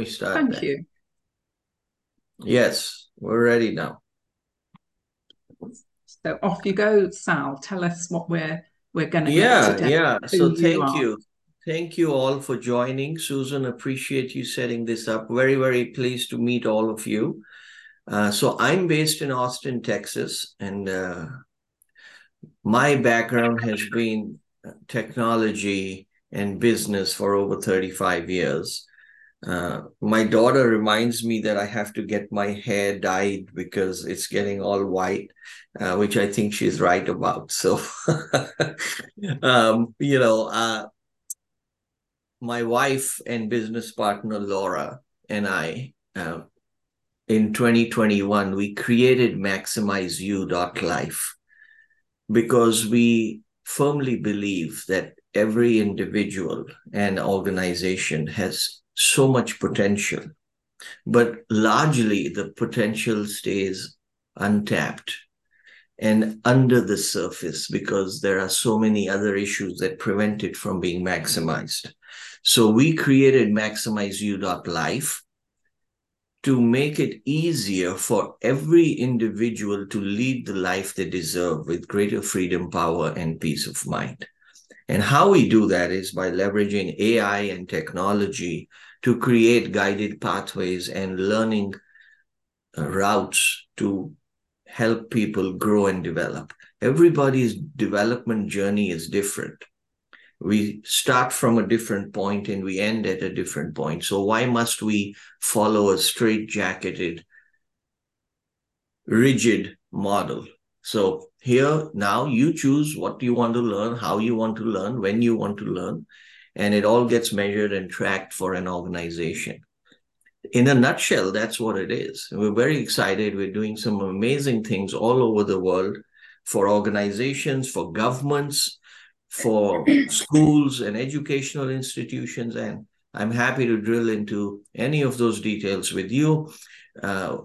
We start. Thank you. Yes, we're ready now. So off you go, Sal. Tell us what we're we're going to Yeah, today. yeah. So you thank are. you. Thank you all for joining. Susan, appreciate you setting this up. Very, very pleased to meet all of you. Uh, so I'm based in Austin, Texas, and uh, my background has been uh, technology and business for over 35 years. Uh, my daughter reminds me that I have to get my hair dyed because it's getting all white, uh, which I think she's right about. So, um, you know, uh, my wife and business partner Laura and I, uh, in 2021, we created MaximizeU.life because we firmly believe that every individual and organization has so much potential, but largely the potential stays untapped and under the surface because there are so many other issues that prevent it from being maximized. So we created MaximizeU.life to make it easier for every individual to lead the life they deserve with greater freedom, power, and peace of mind. And how we do that is by leveraging AI and technology to create guided pathways and learning uh, routes to help people grow and develop. Everybody's development journey is different. We start from a different point and we end at a different point. So, why must we follow a straight jacketed, rigid model? So, here now you choose what you want to learn, how you want to learn, when you want to learn, and it all gets measured and tracked for an organization. In a nutshell, that's what it is. We're very excited. We're doing some amazing things all over the world for organizations, for governments, for schools and educational institutions. And I'm happy to drill into any of those details with you. Uh,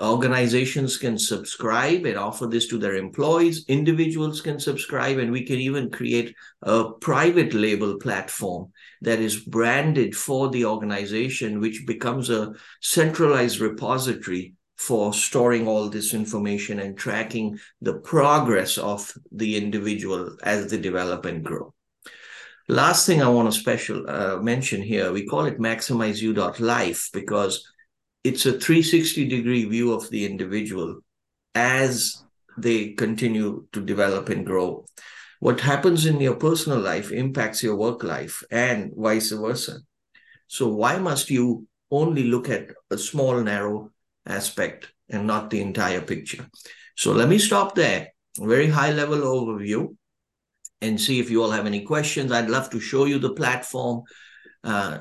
organizations can subscribe and offer this to their employees. Individuals can subscribe, and we can even create a private label platform that is branded for the organization, which becomes a centralized repository for storing all this information and tracking the progress of the individual as they develop and grow. Last thing I want to special uh, mention here, we call it maximizeu.life because it's a 360 degree view of the individual as they continue to develop and grow. What happens in your personal life impacts your work life and vice versa. So, why must you only look at a small, narrow aspect and not the entire picture? So, let me stop there. Very high level overview and see if you all have any questions. I'd love to show you the platform. Uh,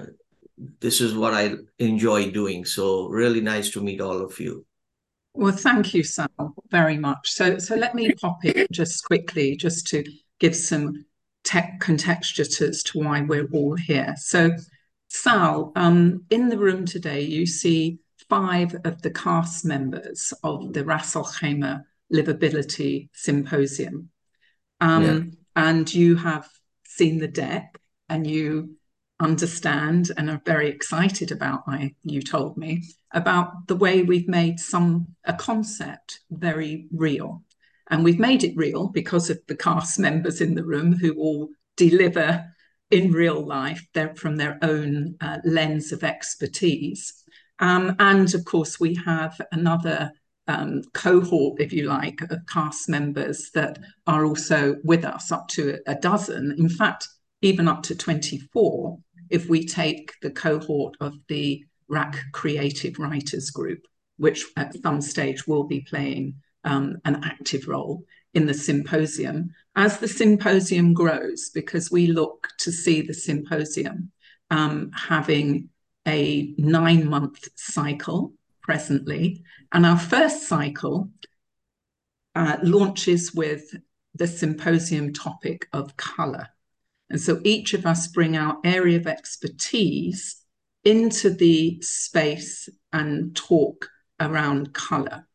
this is what I enjoy doing. So really nice to meet all of you. Well, thank you, Sal, very much. So, so let me pop in just quickly, just to give some tech contexture as to why we're all here. So, Sal, um, in the room today, you see five of the cast members of the Ras Al Khaimah Livability Symposium. Um, yeah. And you have seen the deck and you understand and are very excited about I you told me about the way we've made some a concept very real. And we've made it real because of the cast members in the room who all deliver in real life they're from their own uh, lens of expertise. Um, and of course we have another um, cohort if you like of cast members that are also with us up to a dozen. In fact even up to 24 if we take the cohort of the RAK Creative Writers Group, which at some stage will be playing um, an active role in the symposium as the symposium grows, because we look to see the symposium um, having a nine month cycle presently. And our first cycle uh, launches with the symposium topic of colour. And so each of us bring our area of expertise into the space and talk around colour.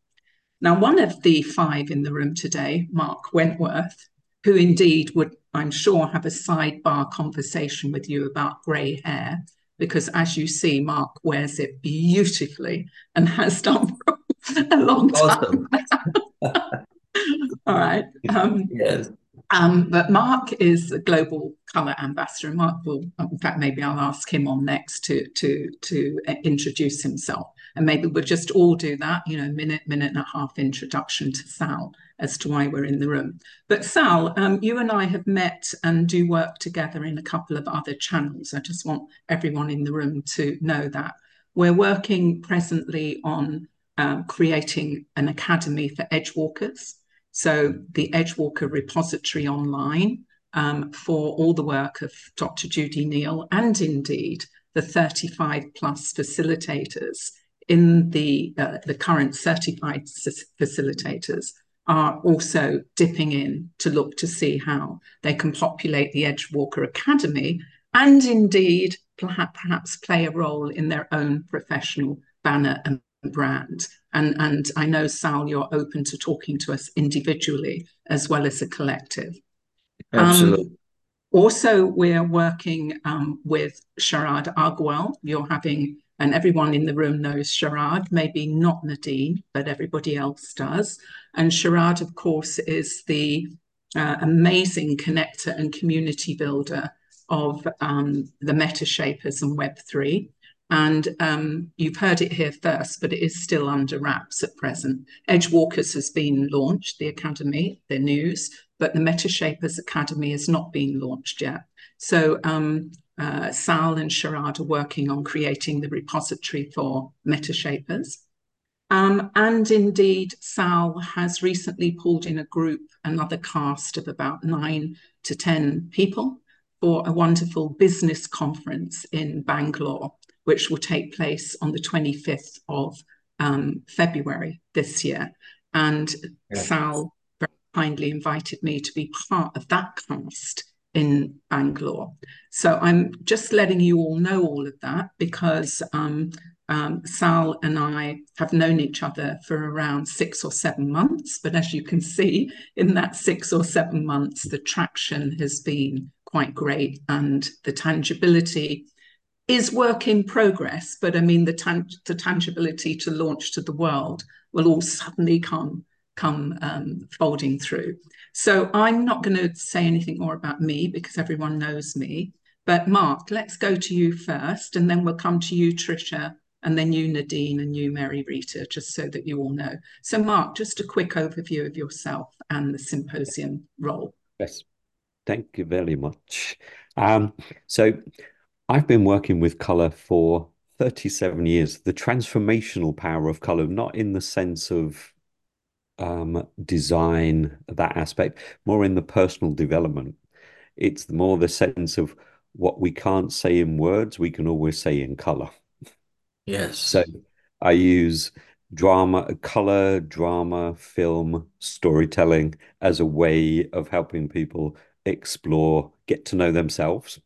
Now, one of the five in the room today, Mark Wentworth, who indeed would, I'm sure, have a sidebar conversation with you about grey hair, because as you see, Mark wears it beautifully and has done for a long time. Awesome. All right. Um, yes. Um, but Mark is a global colour ambassador. Mark will, in fact, maybe I'll ask him on next to to to introduce himself, and maybe we'll just all do that. You know, minute, minute and a half introduction to Sal as to why we're in the room. But Sal, um, you and I have met and do work together in a couple of other channels. I just want everyone in the room to know that we're working presently on um, creating an academy for edge walkers. So the Edgewalker repository online um, for all the work of Dr. Judi Neal and indeed the 35 plus facilitators in the uh, the current certified facilitators are also dipping in to look to see how they can populate the Edgewalker Academy and indeed perhaps play a role in their own professional banner and brand. And, and I know, Sal, you're open to talking to us individually as well as a collective. Absolutely. Um, also, we're working um, with Sharad Agwal. You're having, and everyone in the room knows Sharad, maybe not Nadine, but everybody else does. And Sharad, of course, is the uh, amazing connector and community builder of um, the Metashapers and Web3. And um, you've heard it here first, but it is still under wraps at present. Edgewalkers has been launched, the Academy, the news, but the Metashapers Academy has not been launched yet. So um, uh, Sal and Sharad are working on creating the repository for Metashapers. Um, and indeed, Sal has recently pulled in a group, another cast of about nine to 10 people for a wonderful business conference in Bangalore which will take place on the 25th of um, February this year. And yeah. Sal very kindly invited me to be part of that cast in Bangalore. So I'm just letting you all know all of that because um, um, Sal and I have known each other for around six or seven months. But as you can see, in that six or seven months, the traction has been quite great and the tangibility is work in progress, but I mean the, tang- the tangibility to launch to the world will all suddenly come come um, folding through. So I'm not going to say anything more about me because everyone knows me. But Mark, let's go to you first, and then we'll come to you, Trisha, and then you, Nadine, and you, Mary Rita, just so that you all know. So, Mark, just a quick overview of yourself and the symposium role. Yes, thank you very much. Um, so, I've been working with color for 37 years. The transformational power of color, not in the sense of um, design, that aspect, more in the personal development. It's more the sense of what we can't say in words, we can always say in color. Yes. So I use drama, color, drama, film, storytelling as a way of helping people explore, get to know themselves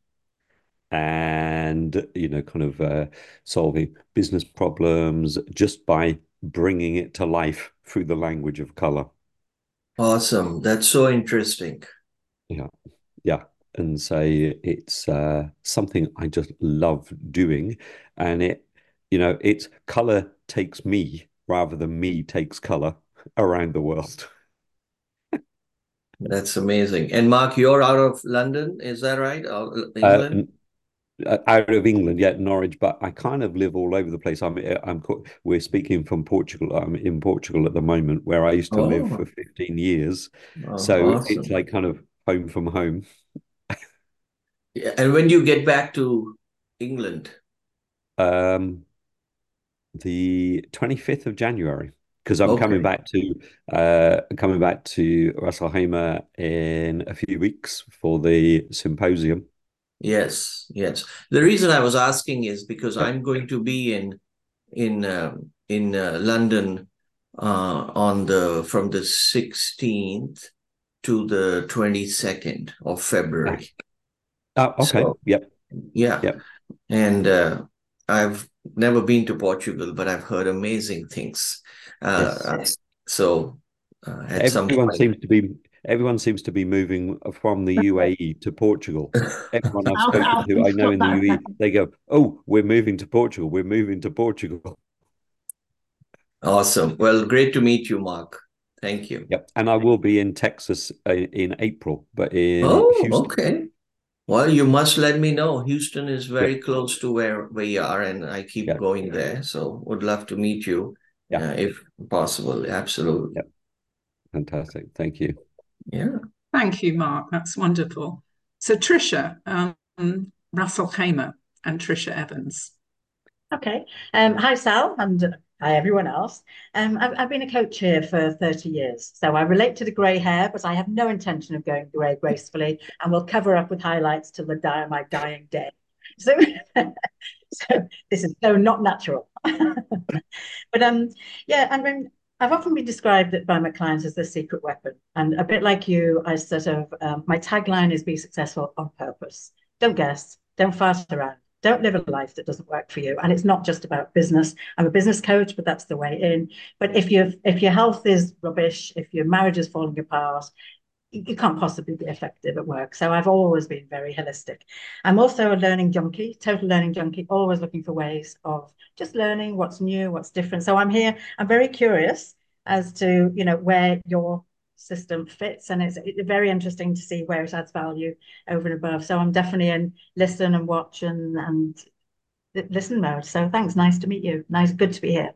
and you know kind of uh, solving business problems just by bringing it to life through the language of color. Awesome. That's so interesting. Yeah. Yeah. And so it's uh, something i just love doing. And it you know it's color takes me rather than me takes color around the world that's amazing and mark you're out of london is that right england uh, out of England, yet Norwich, but I kind of live all over the place. I'm, uh, I'm, we're speaking from Portugal. I'm in Portugal at the moment, where I used to oh. live for 15 years. Oh, so awesome. it's like kind of home from home. yeah, and when do you get back to England? Um, the 25th of January, because I'm okay. coming back to uh, coming back to Khaimah in a few weeks for the symposium. Yes, yes. The reason I was asking is because I'm going to be in in uh, in uh, London uh, on the from the 16th to the 22nd of February. Oh, okay. So, yep. Yeah. Yep. And uh, I've never been to Portugal, but I've heard amazing things. Uh, yes. So uh, everyone seems to be everyone seems to be moving from the UAE to Portugal. Everyone I've spoken to, I know in the UAE, they go, "Oh, we're moving to Portugal. We're moving to Portugal." Awesome. Well, great to meet you, Mark. Thank you. Yep, and I will be in Texas uh, in April, but in Oh, Houston. okay. Well, you must let me know. Houston is very close to where we are, and I keep Yeah. going there. So would love to meet you, Yeah. uh, if possible. Absolutely. Yep. Fantastic. Thank you. Yeah. Thank you, Mark. That's wonderful. So, Tricia, um, Russell Hamer and Tricia Evans. Okay. Um, hi, Sal, and uh, hi, everyone else. Um, I've, I've been a coach here for 30 years, so I relate to the grey hair, but I have no intention of going grey gracefully, and will cover up with highlights till the die my dying day. So, so this is so not natural. but um, yeah, I mean, I've often been described by my clients as the secret weapon, and a bit like you, I sort of um, my tagline is "Be successful on purpose." Don't guess, don't fast around don't live a life that doesn't work for you and it's not just about business i'm a business coach but that's the way in but if you if your health is rubbish if your marriage is falling apart you can't possibly be effective at work. So i've always been very holistic. I'm also a learning junkie total learning junkie always looking for ways of just learning what's new what's different. So i'm here i'm very curious as to you know where your system fits and it's very interesting to see where it adds value over and above. So i'm definitely in listen and watch and and listen mode. So thanks. Nice to meet you. Nice good to be here.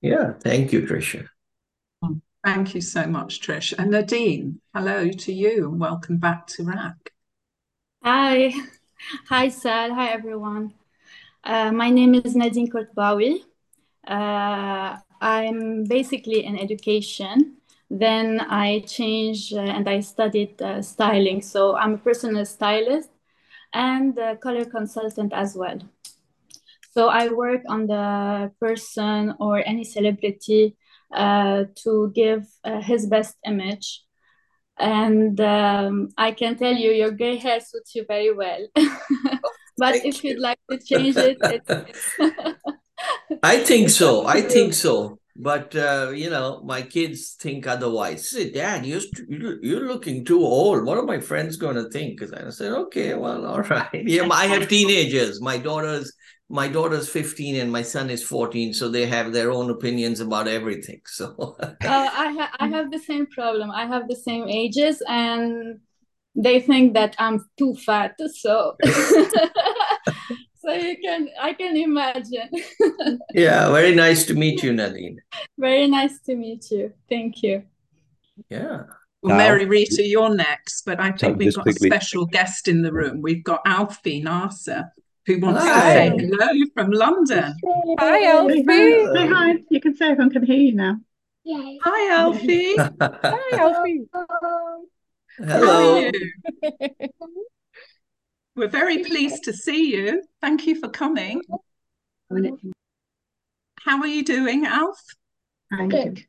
Yeah. Thank you, Tricia. Thank you so much, Trish. And Nadine, hello to you and welcome back to RAK. Hi, hi, Sal. Hi, everyone. Uh, my name is Nadine Kortbawi. Uh, I'm basically in education. Then I changed uh, and I studied uh, styling. So I'm a personal stylist and a color consultant as well. So I work on the person or any celebrity uh, to give uh, his best image. And um, I can tell you, your gray hair suits you very well. but Thank if you. you'd like to change it, it's. I think so. I think so. But uh, you know, my kids think otherwise. Say, Dad, you're you- you're looking too old. What are my friends going to think? Because I said, okay, well, all right. Yeah, I have teenagers. My daughter's my daughter's 15 and my son is 14, so they have their own opinions about everything. So Uh, I ha I have the same problem. I have the same ages, and they think that I'm too fat. So, so you can I can imagine. yeah, very nice to meet you, Nadine. Very nice to meet you. Thank you. Yeah. Well, Now- Mary Rita, you're next, but I So think we've got quickly- a special guest in the room. We've got Alfie Nasser, who wants to say hello from London. Hi, Alfie. hi. Say hi. You can say everyone can hear you now. Hi, Alfie. Hi, Alfie. How are Hello. you? We're very pleased to see you. Thank you for coming. How are you doing, Alf? I'm good.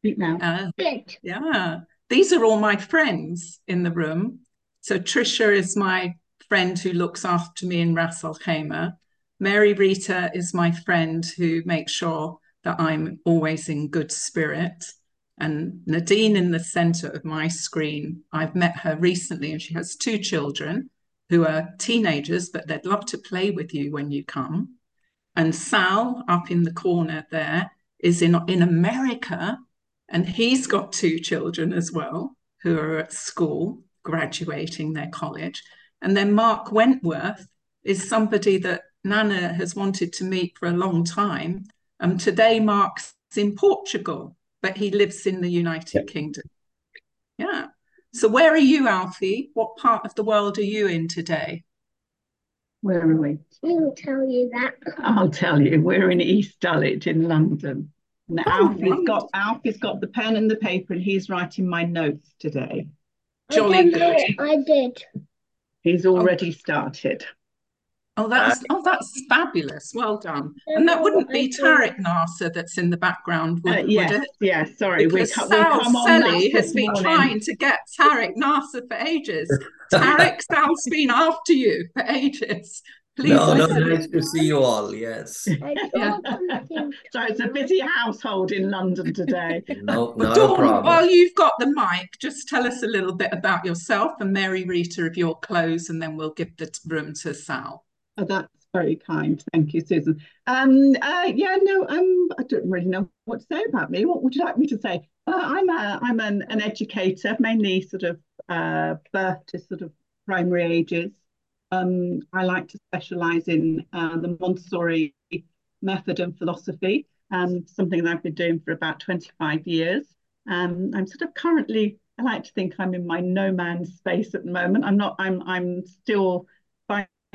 Speak now. Uh, Good. Yeah, these are all my friends in the room. So Trisha is my friend who looks after me in Ras Al Khaimah. Mary Rita is my friend who makes sure that I'm always in good spirit. And Nadine in the center of my screen, I've met her recently and she has two children who are teenagers, but they'd love to play with you when you come. And Sal up in the corner there is in, in America and he's got two children as well who are at school graduating their college. And then Mark Wentworth is somebody that Nana has wanted to meet for a long time. Um, today, Mark's in Portugal, but he lives in the United Kingdom. Yeah. So, where are you, Alfie? What part of the world are you in today? Where are we? I'll tell you that. I'll tell you. We're in East Dulwich in London. And Oh, Alfie's right. got Alfie's got the pen and the paper, and he's writing my notes today. Jolly I good. I did. He's oh. already started. Oh, that's oh, that's fabulous. Well done. And that wouldn't be Tarek Nasser that's in the background, would, Uh, would yes, it? yes. Sorry, we Because we Sal come on that Selly has been morning. trying to get Tarek Nasser for ages. Tarek, Sal's been after you for ages. Please No, no, listen. nice to see you all. Yes. I saw Yeah. something it's a busy household in London today. No, But not a Dawn, problem. while you've got the mic, just tell us a little bit about yourself and Mary Rita of your clothes, and then we'll give the room to Sal. Oh, that's very kind. Thank you, Susan. Um, uh, yeah, no, um, I don't really know what to say about me. What would you like me to say? Uh, I'm a, I'm an, an educator, mainly sort of uh, birth to sort of primary ages. Um, I like to specialise in uh, the Montessori method and philosophy, um, something that I've been doing for about 25 years. Um, I'm sort of currently, I like to think I'm in my no man's space at the moment. I'm not, I'm, I'm still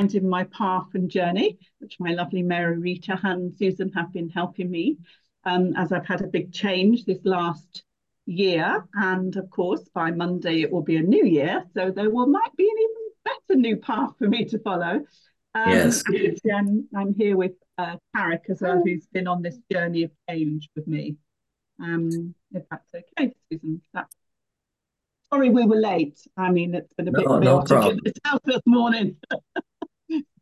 finding my path and journey, which my lovely Mary Rita and Susan have been helping me um, as I've had a big change this last year. And of course, by Monday, it will be a new year. So there will might be an even better new path for me to follow. Um, Yes. and, um, I'm here with uh, Tarek as well, who's been on this journey of change with me. Um, if that's okay, Susan. That... Sorry, we were late. I mean, it's been a bit No, no chaotic problem. this house this morning.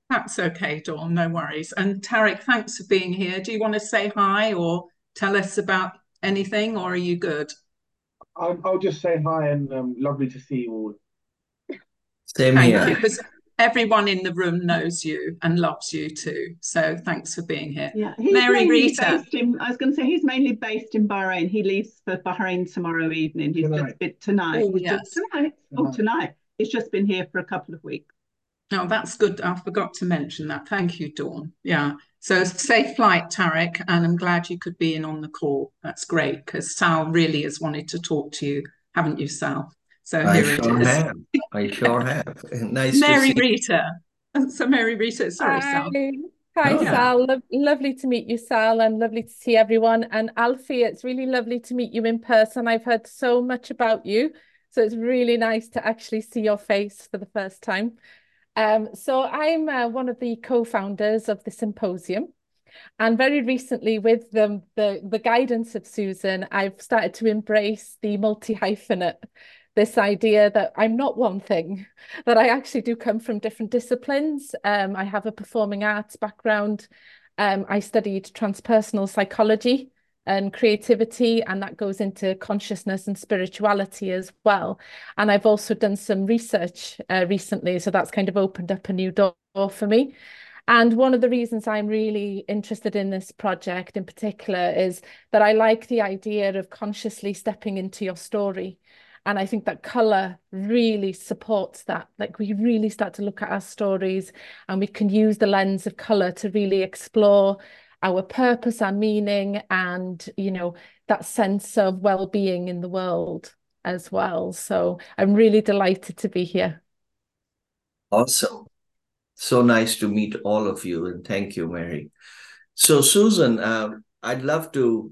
That's okay, Dawn, no worries. And Tarek, thanks for being here. Do you want to say hi or tell us about anything, or are you good? I'll, I'll just say hi and um, lovely to see you all. Same Thank here. you, because everyone in the room knows you and loves you too. So thanks for being here. Yeah, he's Mary mainly Rita. based in. I was going to say he's mainly based in Bahrain. He leaves for Bahrain tomorrow evening. He's Tonight. just been tonight. Oh, yes. just tonight. Oh, Tonight. tonight. He's just been here for a couple of weeks. Oh, that's good. I forgot to mention that. Thank you, Dawn. Yeah. So safe flight, Tarek, and I'm glad you could be in on the call. That's great because Sal really has wanted to talk to you, haven't you, Sal? So I here sure it is. have. I sure have. Nice Mary to see Rita. So Mary Rita, sorry, Sal. Hi, hi, Oh. Sal. Lo- lovely to meet you, Sal, and lovely to see everyone. And Alfie, it's really lovely to meet you in person. I've heard so much about you, so it's really nice to actually see your face for the first time. Um, so I'm uh, one of the co-founders of the symposium, and very recently, with the, the the guidance of Susan, I've started to embrace the multi-hyphenate. This idea that I'm not one thing, that I actually do come from different disciplines. Um, I have a performing arts background. Um, I studied transpersonal psychology and creativity, and that goes into consciousness and spirituality as well. And I've also done some research uh, recently, so that's kind of opened up a new door for me. And one of the reasons I'm really interested in this project in particular is that I like the idea of consciously stepping into your story. And I think that color really supports that. Like we really start to look at our stories and we can use the lens of color to really explore our purpose, our meaning, and, you know, that sense of well-being in the world as well. So I'm really delighted to be here. Awesome. So nice to meet all of you, and thank you, Mary. So, Susan, uh, I'd love to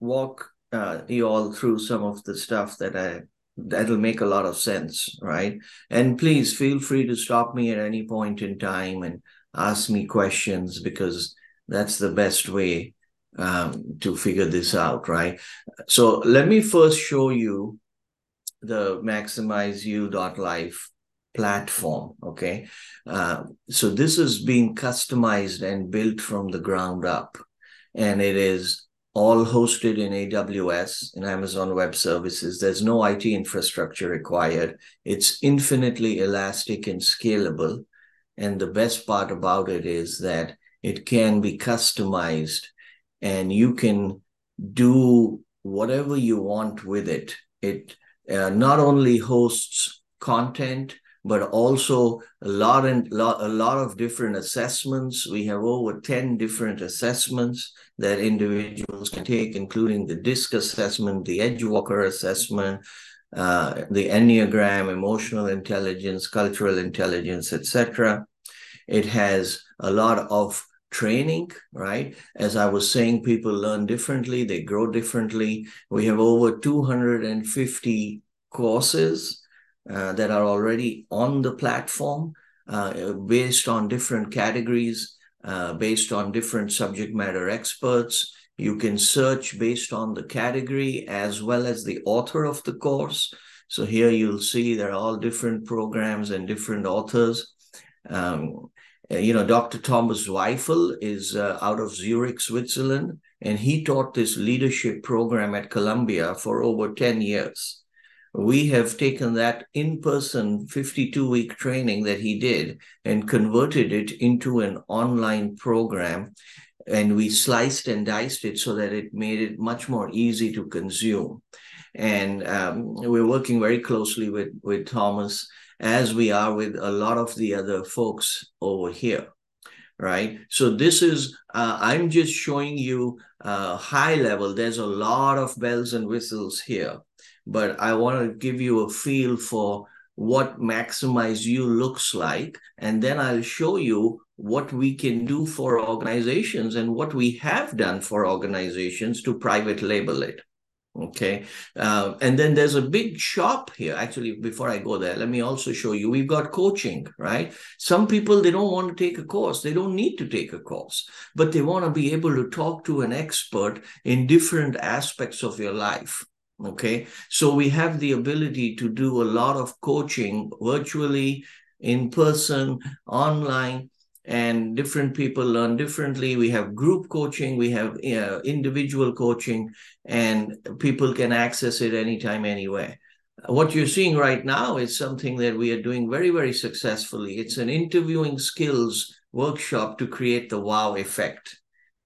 walk uh, you all through some of the stuff that I that'll make a lot of sense, right? And please feel free to stop me at any point in time and ask me questions because that's the best way um, to figure this out, right? So, let me first show you the maximizeu.life platform okay? Uh, so this is being customized and built from the ground up and it is all hosted in aws in amazon web services. There's no it infrastructure required. It's infinitely elastic and scalable and the best part about it is that it can be customized and you can do whatever you want with it it uh, not only hosts content but also a lot and lot, a lot of different assessments. We have over 10 different assessments that individuals can take, including the DISC assessment, the Edgewalker assessment, uh, the Enneagram, emotional intelligence, cultural intelligence, etc. It has a lot of training, right? As I was saying, people learn differently, they grow differently. We have over 250 courses uh, that are already on the platform uh, based on different categories, uh, based on different subject matter experts. You can search based on the category as well as the author of the course. So here you'll see there are all different programs and different authors. Um, you know, Dr. Thomas Zweifel is uh, out of Zurich, Switzerland, and he taught this leadership program at Columbia for over 10 years. We have taken that in person 52 week training that he did and converted it into an online program. And we sliced and diced it so that it made it much more easy to consume. And um, we're working very closely with, with Thomas as we are with a lot of the other folks over here right? So this is uh, i'm just showing you uh, high level. There's a lot of bells and whistles here but i want to give you a feel for what maximize you looks like and then i'll show you what we can do for organizations and what we have done for organizations to private label it Okay. Uh, and then there's a big shop here. Actually, before I go there, let me also show you we've got coaching, right? Some people, they don't want to take a course. They don't need to take a course, but they want to be able to talk to an expert in different aspects of your life. Okay. So we have the ability to do a lot of coaching virtually, in person, online and different people learn differently. We have group coaching, we have uh, individual coaching, and people can access it anytime, anywhere. What you're seeing right now is something that we are doing very, very successfully. It's an interviewing skills workshop to create the wow effect.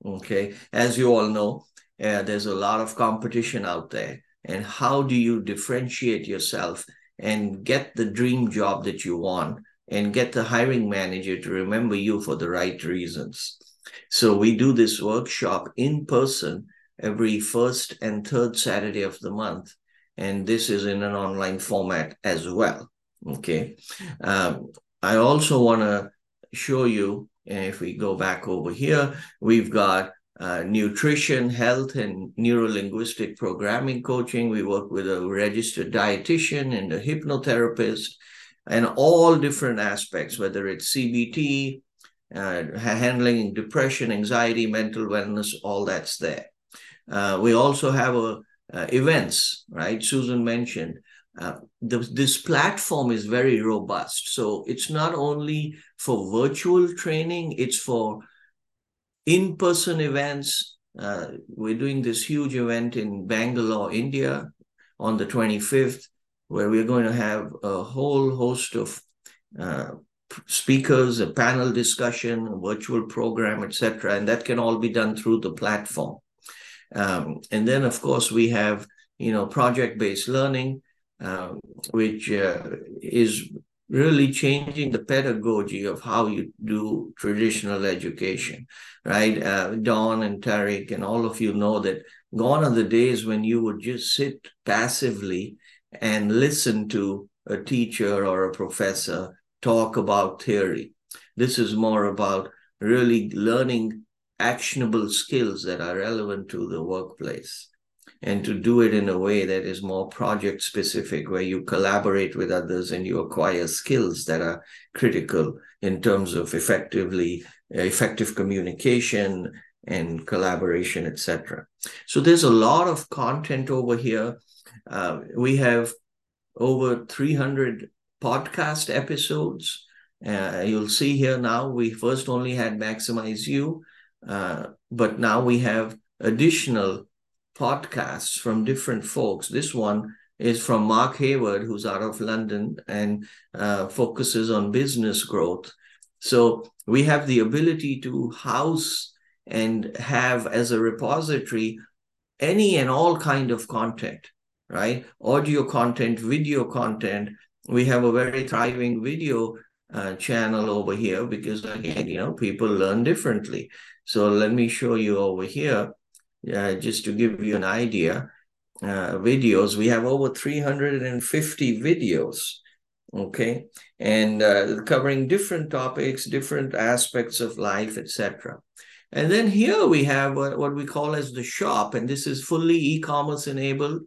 Okay. As you all know, uh, there's a lot of competition out there. And how do you differentiate yourself and get the dream job that you want? And get the hiring manager to remember you for the right reasons. So we do this workshop in person every first and third Saturday of the month. And this is in an online format as well. Okay. Um, I also want to show you, if we go back over here, we've got uh, nutrition, health, and neuro-linguistic programming coaching. We work with a registered dietitian and a hypnotherapist and all different aspects, whether it's CBT, uh, handling depression, anxiety, mental wellness, all that's there. Uh, we also have a, uh, events, right? Susan mentioned. Uh, the, this platform is very robust. So it's not only for virtual training, it's for in person events. Uh, we're doing this huge event in Bangalore, India on the 25th where we're going to have a whole host of uh, speakers, a panel discussion, a virtual program, etc. And that can all be done through the platform. Um, and then, of course, we have you know project-based learning, uh, which uh, is really changing the pedagogy of how you do traditional education, right? Uh, Dawn and Tarek and all of you know that gone are the days when you would just sit passively and listen to a teacher or a professor talk about theory. This is more about really learning actionable skills that are relevant to the workplace and to do it in a way that is more project specific, where you collaborate with others and you acquire skills that are critical in terms of effectively effective communication and collaboration, etc. So there's a lot of content over here uh, we have over 300 podcast episodes. Uh, you'll see here now, we first only had Maximize You, uh, but now we have additional podcasts from different folks. This one is from Mark Hayward, who's out of London and uh, focuses on business growth. So we have the ability to house and have as a repository any and all kind of content right? Audio content, video content. We have a very thriving video uh, channel over here because again, you know, people learn differently. So let me show you over here, uh, just to give you an idea. Uh, videos, we have over 350 videos, okay, and uh, covering different topics, different aspects of life, etc. And then here we have what, what we call as the shop, and this is fully e-commerce enabled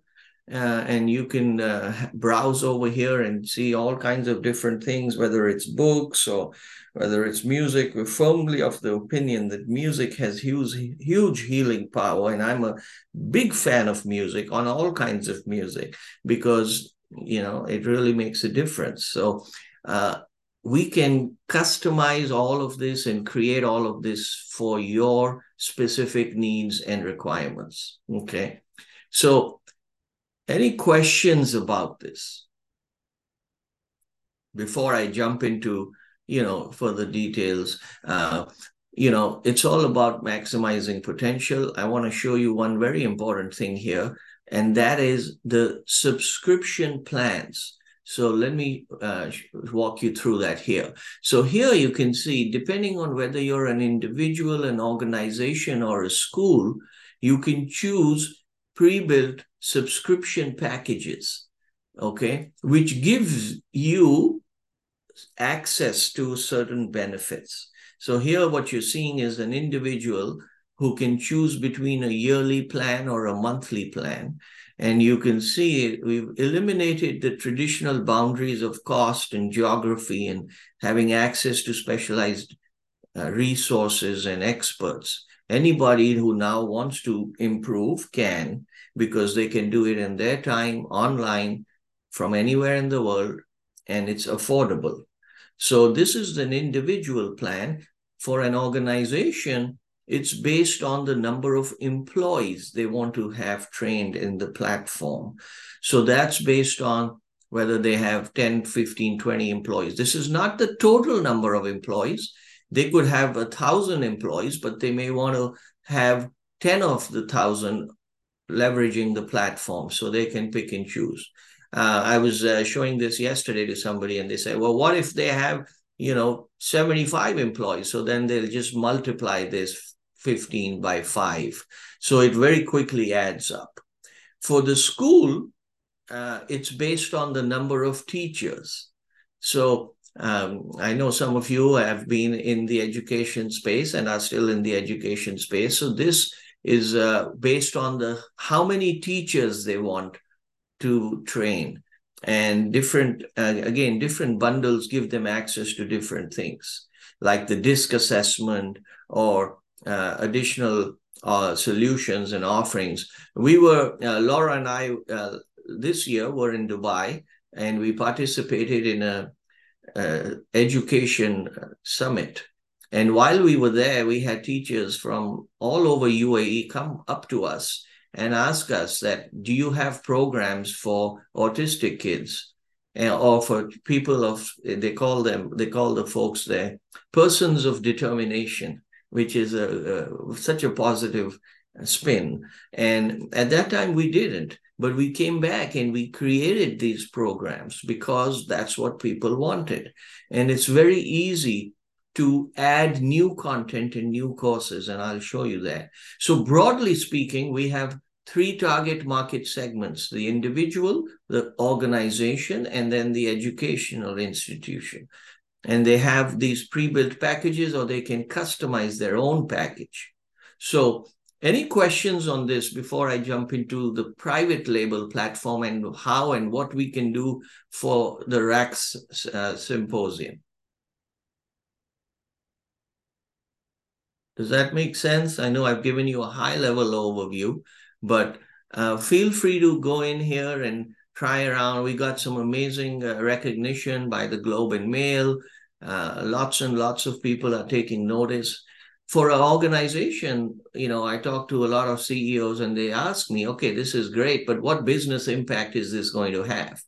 uh, and you can uh, browse over here and see all kinds of different things, whether it's books or whether it's music. We're firmly of the opinion that music has huge, huge healing power, and I'm a big fan of music on all kinds of music because you know it really makes a difference. So. Uh, we can customize all of this and create all of this for your specific needs and requirements. Okay. So, any questions about this before I jump into you know further details? Uh, you know, it's all about maximizing potential. I want to show you one very important thing here, and that is the subscription plans. So let me uh, walk you through that here. So here you can see, depending on whether you're an individual, an organization, or a school, you can choose pre-built subscription packages, okay, which gives you access to certain benefits. So here what you're seeing is an individual who can choose between a yearly plan or a monthly plan. And you can see we've eliminated the traditional boundaries of cost and geography and having access to specialized uh, resources and experts. Anybody who now wants to improve can, because they can do it in their time online from anywhere in the world and it's affordable. So, this is an individual plan. For an organization, it's based on the number of employees they want to have trained in the platform. So that's based on whether they have 10, 15, 20 employees. This is not the total number of employees. They could have a thousand employees, but they may want to have 10 of the thousand leveraging the platform so they can pick and choose. Uh, I was uh, showing this yesterday to somebody and they said, well, what if they have, you know, 75 employees? So then they'll just multiply this 15 by 5. So it very quickly adds up. For the school, uh, it's based on the number of teachers. So um, I know some of you have been in the education space and are still in the education space. So this is uh, based on the how many teachers they want to train and different uh, again different bundles give them access to different things like the disc assessment or uh, additional uh, solutions and offerings. We were, uh, Laura and I, uh, this year were in Dubai and we participated in a, a Uh, education uh, summit. And while we were there, we had teachers from all over UAE come up to us and ask us that, do you have programs for autistic kids? or for people of they call them they call the folks there persons of determination which is a, a, such a positive spin. And at that time, we didn't, but we came back and we created these programs because that's what people wanted. And it's very easy to add new content and new courses, and I'll show you that. So, broadly speaking, we have three target market segments the individual, the organization, and then the educational institution and they have these pre-built packages or they can customize their own package. So any questions on this before I jump into the private label platform and how and what we can do for the RAKS uh, symposium? Does that make sense? I know I've given you a high level overview, but uh, feel free to go in here and try around. We got some amazing uh, recognition by the Globe and Mail. Uh, lots and lots of people are taking notice. For an organization, you know, I talk to a lot of CEOs and they ask me, okay, this is great, but what business impact is this going to have?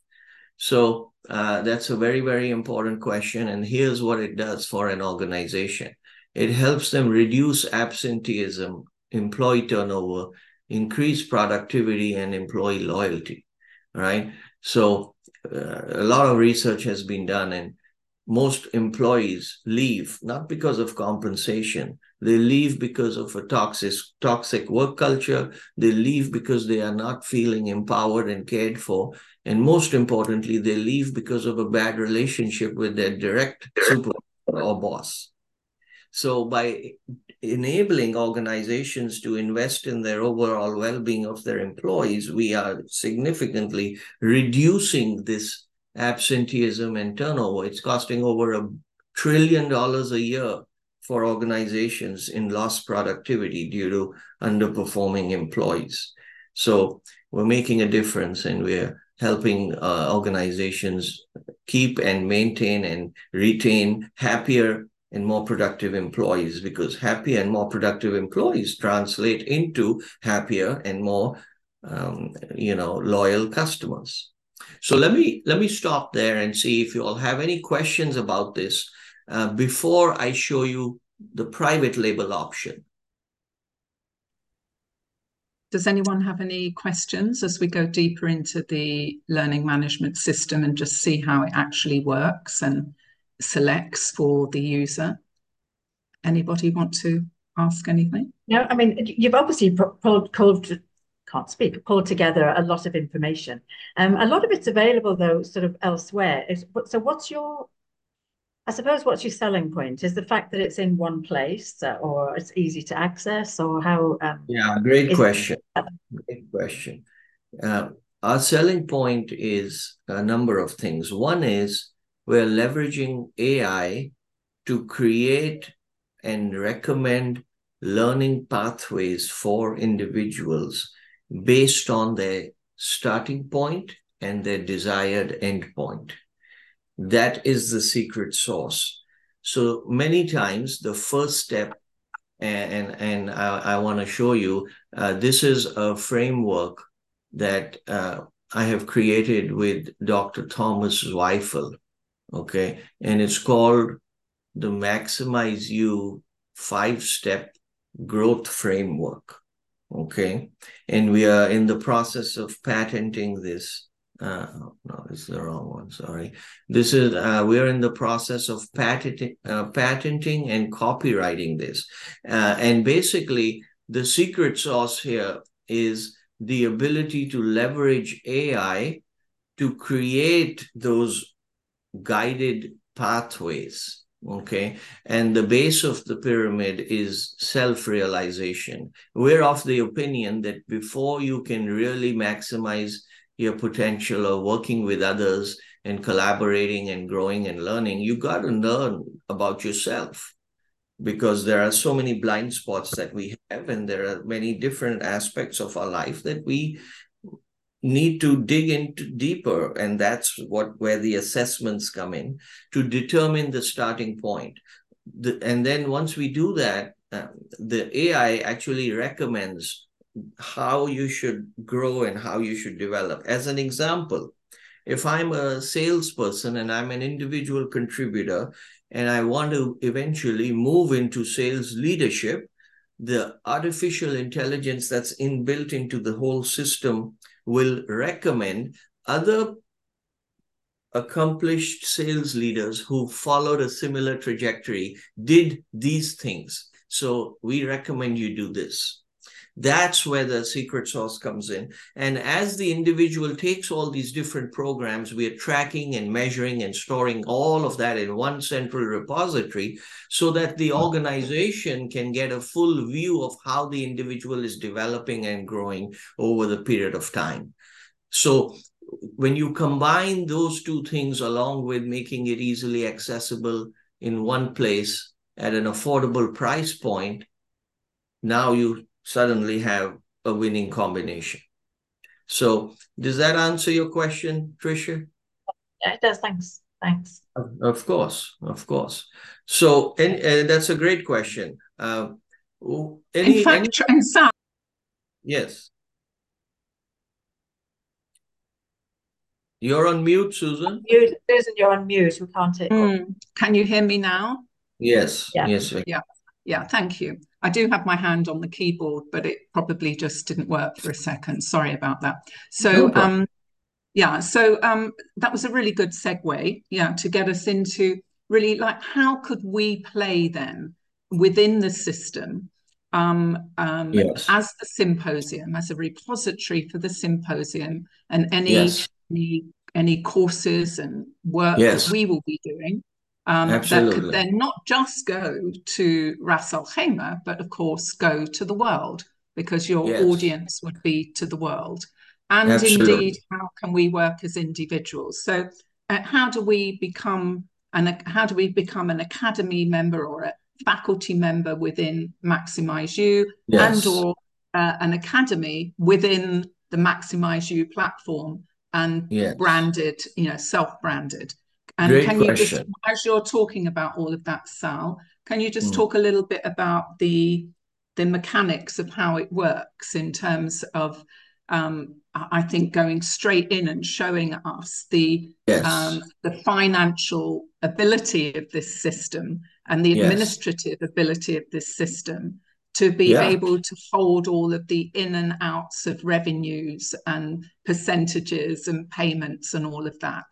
So uh, that's a very, very important question. And here's what it does for an organization it helps them reduce absenteeism, employee turnover, increase productivity, and employee loyalty. Right. So uh, a lot of research has been done, and most employees leave not because of compensation they leave because of a toxic toxic work culture. They leave because they are not feeling empowered and cared for. And most importantly they leave because of a bad relationship with their direct supervisor or boss. So by enabling organizations to invest in their overall well-being of their employees we are significantly reducing this absenteeism and turnover. It's costing over a trillion dollars a year for organizations in lost productivity due to underperforming employees. So we're making a difference and we're helping uh, organizations keep and maintain and retain happier and more productive employees because happy and more productive employees translate into happier and more um, you know loyal customers so let me let me stop there and see if you all have any questions about this uh, before i show you the private label option does anyone have any questions as we go deeper into the learning management system and just see how it actually works and selects for the user. Anybody want to ask anything? No, I mean, you've obviously pulled, called, can't speak, pulled together a lot of information. Um, a lot of it's available though, sort of elsewhere. So what's your, I suppose what's your selling point? Is the fact that it's in one place uh, or it's easy to access or how? Um, yeah, great question. Great question. Uh, our selling point is a number of things. One is we're leveraging AI to create and recommend learning pathways for individuals based on their starting point and their desired endpoint. That is the secret sauce. So many times, the first step, and and, I, I want to show you, uh, this is a framework that uh, I have created with Dr. Thomas Zweifel okay and it's called the MaximizeU five step growth framework okay and we are in the process of patenting this uh, no this is the wrong one sorry. This is uh, we're in the process of patenting uh, patenting and copywriting this. Uh, and basically the secret sauce here is the ability to leverage ai to create those guided pathways okay? And the base of the pyramid is self-realization. We're of the opinion that before you can really maximize your potential of working with others and collaborating and growing and learning you got to learn about yourself. Because there are so many blind spots that we have and there are many different aspects of our life that we need to dig into deeper and that's what where the assessments come in to determine the starting point. The, and then once we do that uh, the ai actually recommends how you should grow and how you should develop as an example if i'm a salesperson and i'm an individual contributor and i want to eventually move into sales leadership the artificial intelligence that's inbuilt into the whole system will recommend other accomplished sales leaders who followed a similar trajectory did these things. So we recommend you do this. That's where the secret sauce comes in. And as the individual takes all these different programs, we are tracking and measuring and storing all of that in one central repository so that the hmm. organization can get a full view of how the individual is developing and growing over the period of time. So when you combine those two things along with making it easily accessible in one place at an affordable price point, now you suddenly have a winning combination. So does that answer your question, Tricia? Yeah, it does. Thanks. Thanks. Of course, of course. So, and, and that's a great question. Uh, any, In fact, any... and Sam. Yes. You're on mute, Susan. Mute, Susan, you're on mute. We can't hear. Mm. Can you hear me now? Yes. Yeah. Yes. Yeah. Yeah. Thank you. I do have my hand on the keyboard, but it probably just didn't work for a second. Sorry about that. So, um, yeah, so um, that was a really good segue, yeah, to get us into really like how could we play then within the system um, um, yes. as the symposium, as a repository for the symposium, and any yes. any any courses and work yes. that we will be doing um, that could then not just go to Ras Al Khaimah, but of course go to the world because your yes. audience would be to the world. And Absolutely. indeed, how can we work as individuals? So, uh, how do we become an how do we become an academy member or a faculty member within MaximizeU, yes. and or uh, an academy within the MaximizeU platform? and Yes. branded, you know, self-branded. And Great can you just, as you're talking about all of that, Sal, can you just Mm. talk a little bit about the the mechanics of how it works in terms of um, I think going straight in and showing us the Yes. um, the financial ability of this system and the Yes. administrative ability of this system to be Yeah. able to hold all of the in and outs of revenues and percentages and payments and all of that.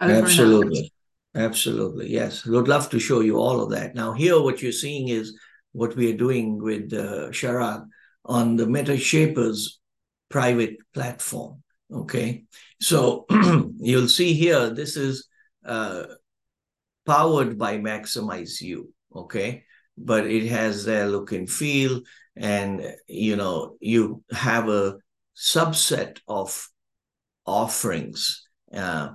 Absolutely. Absolutely. Yes. Would love to show you all of that. Now, here, what you're seeing is what we are doing with uh, Sharad on the Meta Shapers private platform. Okay. So you'll see here, this is uh, powered by MaximizeU. Okay. But it has their look and feel. And, you know, you have a subset of offerings uh,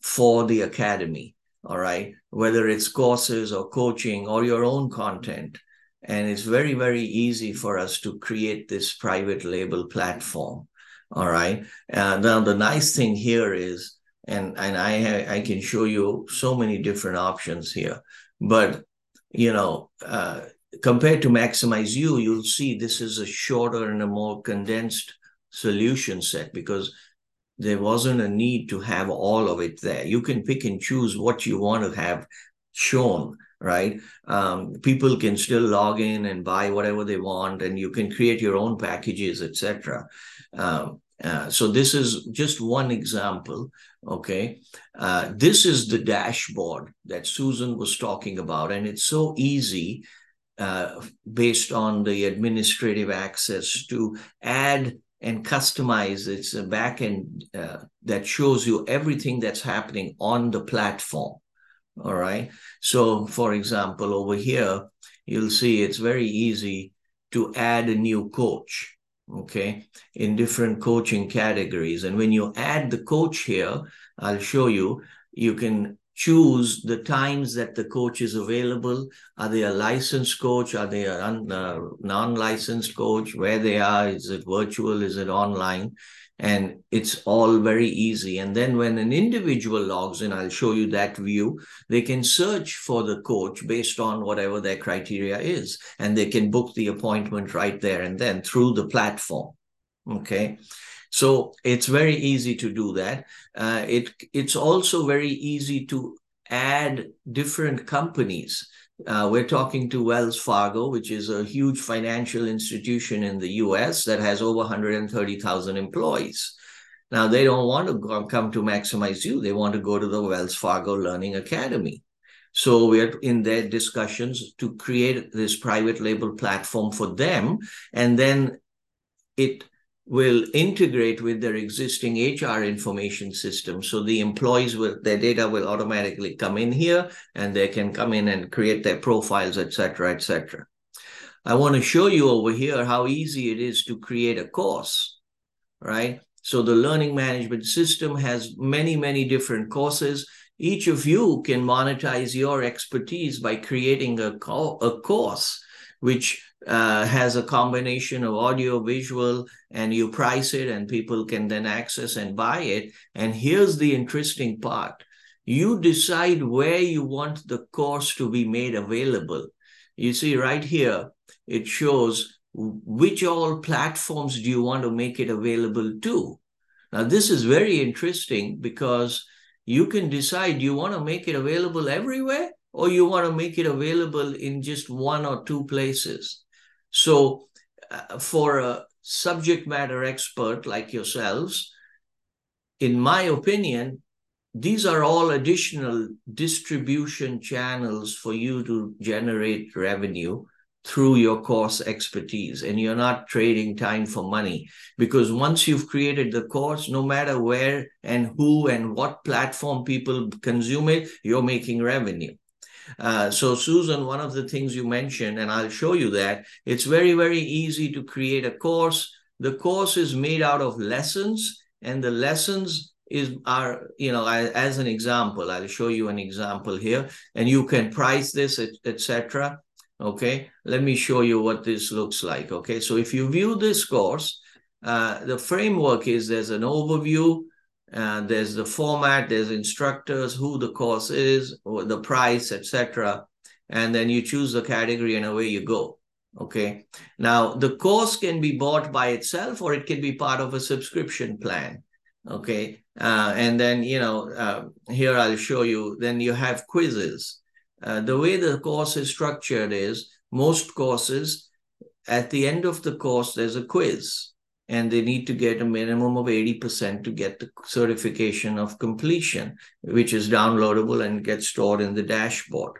for the academy all right? Whether it's courses or coaching or your own content. And it's very very easy for us to create this private label platform all right? And now the nice thing here is and and i i can show you so many different options here but you know uh, compared to MaximizeU you'll see this is a shorter and a more condensed solution set because there wasn't a need to have all of it there. You can pick and choose what you want to have shown, right? Um, people can still log in and buy whatever they want, and you can create your own packages, etc. Um, uh, so this is just one example. Okay, uh, this is the dashboard that Susan was talking about, and it's so easy uh, based on the administrative access to add and customize. It's a backend uh, that shows you everything that's happening on the platform all right? So for example over here you'll see it's very easy to add a new coach okay in different coaching categories. And when you add the coach here i'll show you you can choose the times that the coach is available. Are they a licensed coach? Are they a uh, non-licensed coach? Where they are? Is it virtual? Is it online? And it's all very easy. And then when an individual logs in, I'll show you that view. They can search for the coach based on whatever their criteria is, and they can book the appointment right there and then through the platform. Okay. So it's very easy to do that. Uh, it it's also very easy to add different companies. Uh, we're talking to Wells Fargo, which is a huge financial institution in the U.S. that has over 130,000 employees. Now they don't want to go, come to MaximizeU; they want to go to the Wells Fargo Learning Academy. So we're in their discussions to create this private label platform for them, and then it will integrate with their existing HR information system. So the employees will their data will automatically come in here and they can come in and create their profiles, etc., etc. I want to show you over here how easy it is to create a course, right? So the learning management system has many, many different courses. Each of you can monetize your expertise by creating a, co- a course, which uh, has a combination of audio, visual, and you price it, and people can then access and buy it. And here's the interesting part you decide where you want the course to be made available. You see, right here, it shows which all platforms do you want to make it available to. Now, this is very interesting because you can decide you want to make it available everywhere or you want to make it available in just one or two places. So, uh, for a subject matter expert like yourselves, in my opinion, these are all additional distribution channels for you to generate revenue through your course expertise. And you're not trading time for money because once you've created the course, no matter where and who and what platform people consume it, you're making revenue. Uh, so, Susan, one of the things you mentioned, and I'll show you that, it's very, very easy to create a course. The course is made out of lessons, and the lessons is are you know as an example. I'll show you an example here and you can price this etc okay? Let me show you what this looks like. Okay? So if you view this course uh, the framework is there's an overview Uh, there's the format, there's instructors, who the course is, or the price, etc. And then you choose the category and away you go. Okay. Now the course can be bought by itself or it can be part of a subscription plan. Okay. Uh, and then, you know, uh, here I'll show you, then you have quizzes. Uh, the way the course is structured is most courses, at the end of the course, there's a quiz and they need to get a minimum of 80% to get the certification of completion, which is downloadable and gets stored in the dashboard.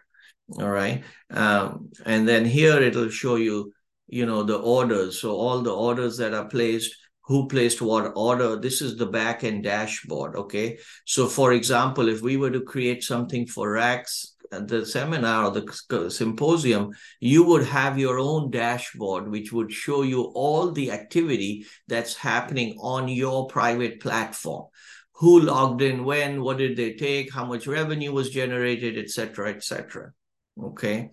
All right. Um, and then here it'll show you, you know, the orders. So all the orders that are placed, who placed what order. This is the back end dashboard. Okay. So for example, if we were to create something for RAKS the seminar or the symposium, you would have your own dashboard, which would show you all the activity that's happening on your private platform. Who logged in when, what did they take, how much revenue was generated, etc., etc. Okay.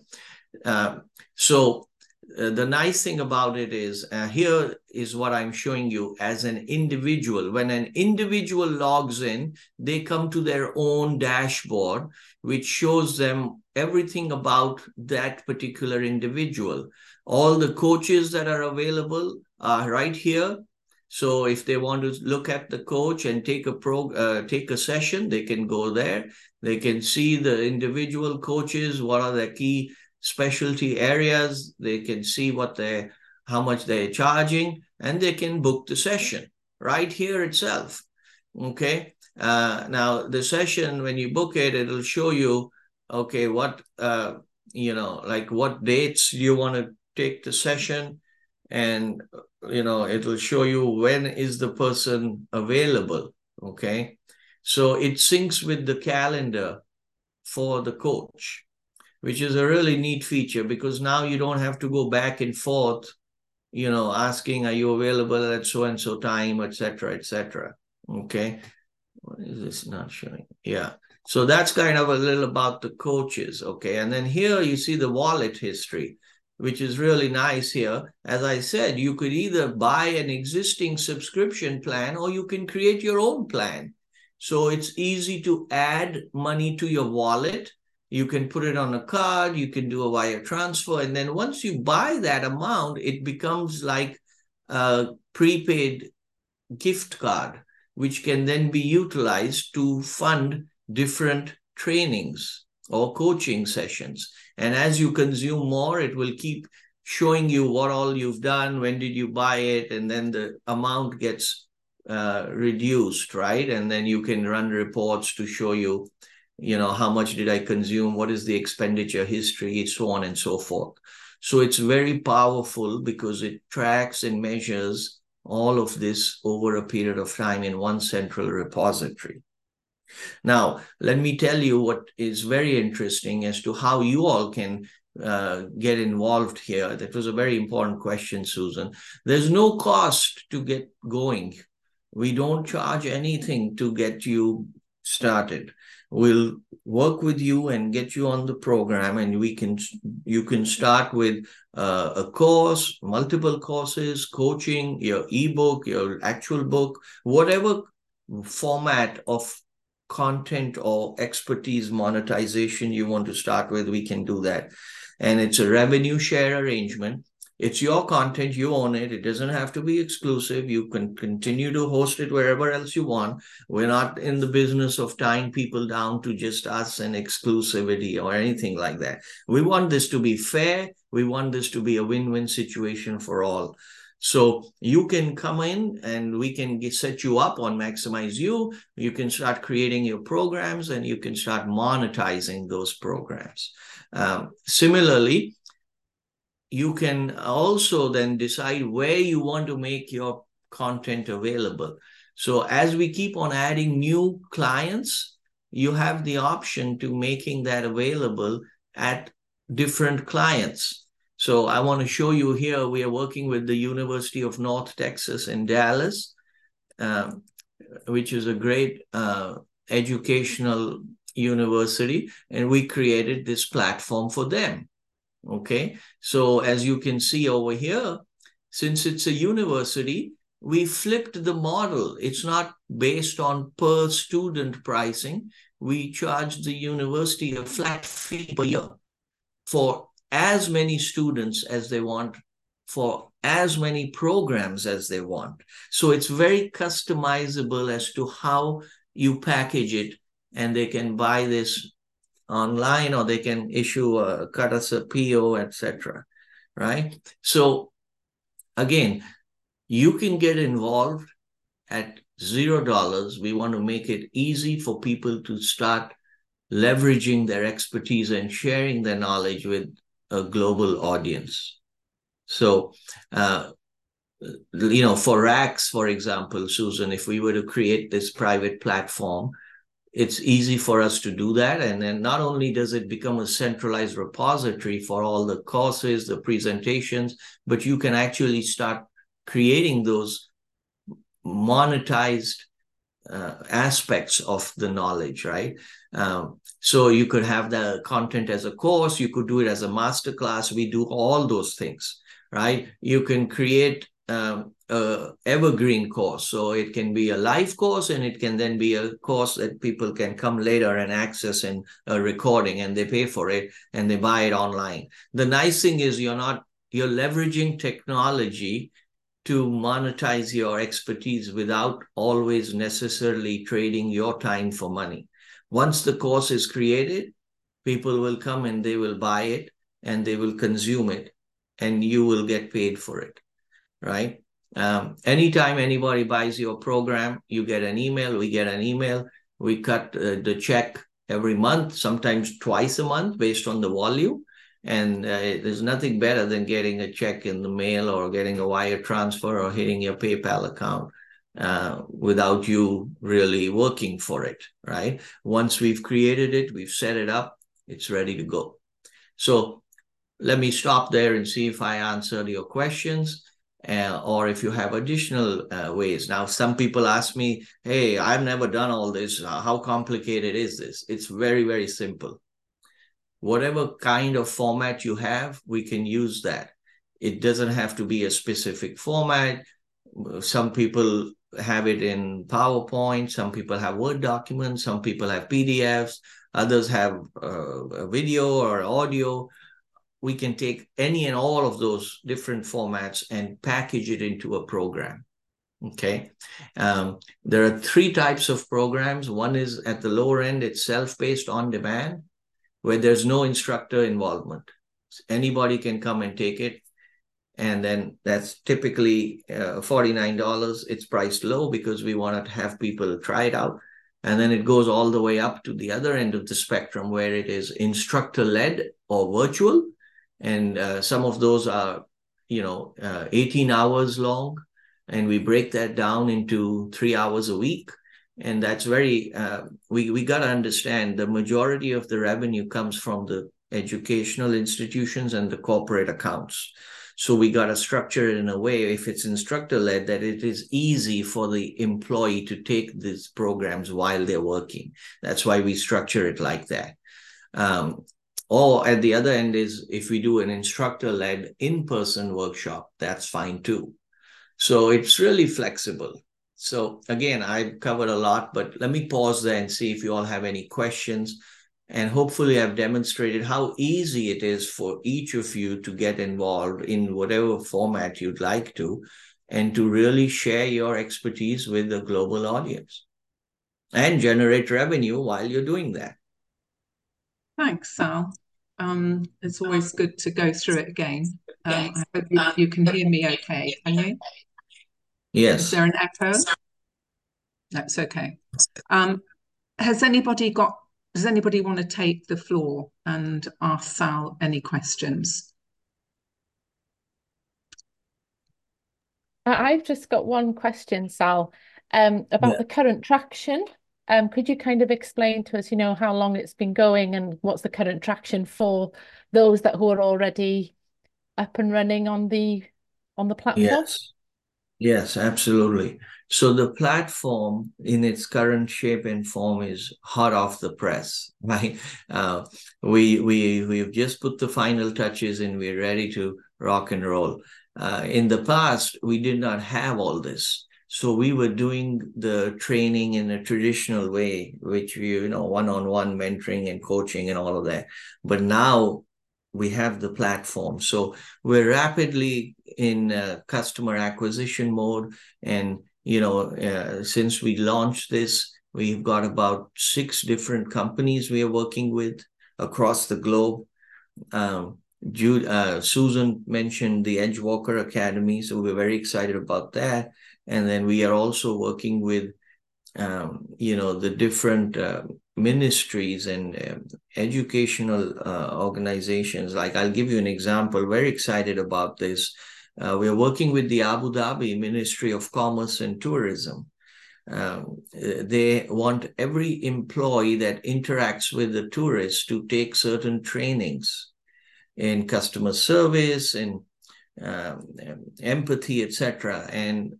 Uh, so uh, the nice thing about it is uh, here is what I'm showing you as an individual. When an individual logs in, they come to their own dashboard, which shows them everything about that particular individual. All the coaches that are available are right here. So if they want to look at the coach and take a pro, uh, take a session, they can go there. They can see the individual coaches, what are the key specialty areas. They can see what they how much they're charging, and they can book the session right here itself. Okay. Uh, now the session, when you book it, it'll show you, okay, what uh, you know, like what dates you want to take the session, and you know, it'll show you when is the person available. Okay. So it syncs with the calendar for the coach which is a really neat feature because now you don't have to go back and forth, you know, asking, are you available at so and so time, etc., etc. Okay. What is this not showing? Yeah. So that's kind of a little about the coaches. Okay. And then here you see the wallet history, which is really nice here. As I said, you could either buy an existing subscription plan or you can create your own plan. So it's easy to add money to your wallet you can put it on a card, you can do a wire transfer. And then once you buy that amount, it becomes like a prepaid gift card, which can then be utilized to fund different trainings or coaching sessions. And as you consume more, it will keep showing you what all you've done, when did you buy it, and then the amount gets uh, reduced, right? And then you can run reports to show you you know how much did i consume? What is the expenditure history? So on and so forth. So it's very powerful because it tracks and measures all of this over a period of time in one central repository. Now let me tell you what is very interesting as to how you all can uh, get involved here. That was a very important question susan. There's no cost to get going. We don't charge anything to get you started we'll work with you and get you on the program and we can you can start with uh, a course multiple courses coaching your ebook your actual book whatever format of content or expertise monetization you want to start with we can do that. And it's a revenue share arrangement it's your content, you own it. It doesn't have to be exclusive. You can continue to host it wherever else you want. We're not in the business of tying people down to just us and exclusivity or anything like that. We want this to be fair. We want this to be a win win situation for all. So you can come in and we can get, set you up on MaximizeU. You can start creating your programs and you can start monetizing those programs. Um, similarly, you can also then decide where you want to make your content available. So as we keep on adding new clients, you have the option to making that available at different clients. So I want to show you here, we are working with the University of North Texas in Dallas, um, which is a great uh, educational university. And we created this platform for them. Okay, so as you can see over here, since it's a university, we flipped the model. It's not based on per student pricing. We charge the university a flat fee per year for as many students as they want, for as many programs as they want. So it's very customizable as to how you package it, and they can buy this online or they can issue a cut us a PO, etc. Right? So again, you can get involved at zero dollars. We want to make it easy for people to start leveraging their expertise and sharing their knowledge with a global audience. So, uh, you know, for RAKS, for example, Susan, if we were to create this private platform, it's easy for us to do that. And then not only does it become a centralized repository for all the courses, the presentations, but you can actually start creating those monetized uh, aspects of the knowledge, right? Um, so you could have the content as a course, you could do it as a master class. We do all those things, right? You can create um, a evergreen course, so it can be a live course, and it can then be a course that people can come later and access in a recording, and they pay for it and they buy it online. The nice thing is you're not you're leveraging technology to monetize your expertise without always necessarily trading your time for money. Once the course is created, people will come and they will buy it and they will consume it and you will get paid for it, right? Um, anytime anybody buys your program, you get an email, we get an email, we cut uh, the check every month, sometimes twice a month based on the volume. And uh, there's nothing better than getting a check in the mail or getting a wire transfer or hitting your PayPal account uh, without you really working for it, right? Once we've created it, we've set it up, it's ready to go. So let me stop there and see if I answered your questions. Uh, or if you have additional uh, ways. Now, some people ask me, hey, I've never done all this. How complicated is this? It's very, very simple whatever kind of format you have, we can use that. It doesn't have to be a specific format. Some people have it in PowerPoint, some people have Word documents, some people have PDFs, others have uh, video or audio. We can take any and all of those different formats and package it into a program. Okay. Um, there are three types of programs. One is at the lower end, it's self paced on demand where there's no instructor involvement. Anybody can come and take it. And then that's typically uh, $49. It's priced low because we want to have people try it out. And then it goes all the way up to the other end of the spectrum where it is instructor led or virtual. And uh, some of those are, you know, uh, 18 hours long. And we break that down into three hours a week. And that's very uh, we we got to understand the majority of the revenue comes from the educational institutions and the corporate accounts. So we got to structure it in a way if it's instructor led that it is easy for the employee to take these programs while they're working. That's why we structure it like that. Um, or at the other end is if we do an instructor led in-person workshop that's fine too so it's really flexible so again, I've covered a lot, but let me pause there and see if you all have any questions. And hopefully I've demonstrated how easy it is for each of you to get involved in whatever format you'd like to, and to really share your expertise with the global audience and generate revenue while you're doing that. Thanks, Sal. Um, it's always good to go through it again. Um, I hope you, you can hear me okay. Can you? Yes. Is there an echo? That's okay. Um, has anybody got, does anybody want to take the floor and ask Sal any questions? I've just got one question, Sal, um, about Yeah. the current traction. Um, could you kind of explain to us, you know, how long it's been going and what's the current traction for those that who are already up and running on the on the platform? Yes. Yes, absolutely. So the platform in its current shape and form is hot off the press, right? Uh, we we we've just put the final touches and we're ready to rock and roll. uh, in the past, we did not have all this. So we were doing the training in a traditional way, which we, you know, one-on-one mentoring and coaching and all of that. But now we have the platform. So we're rapidly in uh, customer acquisition mode. And, you know, uh, since we launched this, we've got about six different companies we are working with across the globe. Um, Jude, uh, Susan mentioned the Edgewalker Academy, so we're very excited about that. And then we are also working with, um, you know, the different uh, ministries and uh, educational uh, organizations. Like I'll give you an example. Very excited about this. Uh, we are working with the Abu Dhabi Ministry of Commerce and Tourism. Um, they want every employee that interacts with the tourists to take certain trainings in customer service and um, empathy, etc. And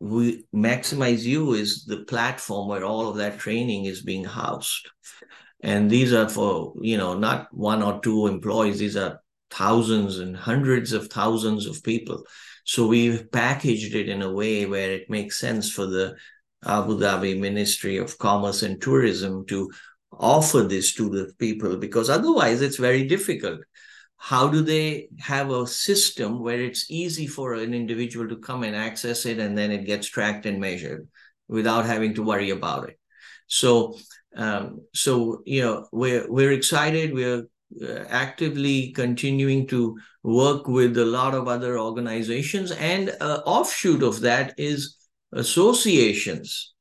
we MaximizeU is the platform where all of that training is being housed. And these are for you know not one or two employees. These are thousands and hundreds of thousands of people. So we've packaged it in a way where it makes sense for the abu dhabi ministry of commerce and tourism to offer this to the people because otherwise it's very difficult how do they have a system where it's easy for an individual to come and access it and then it gets tracked and measured without having to worry about it? So um, so you know we're we're excited. We're uh, actively continuing to work with a lot of other organizations. And uh, offshoot of that is associations.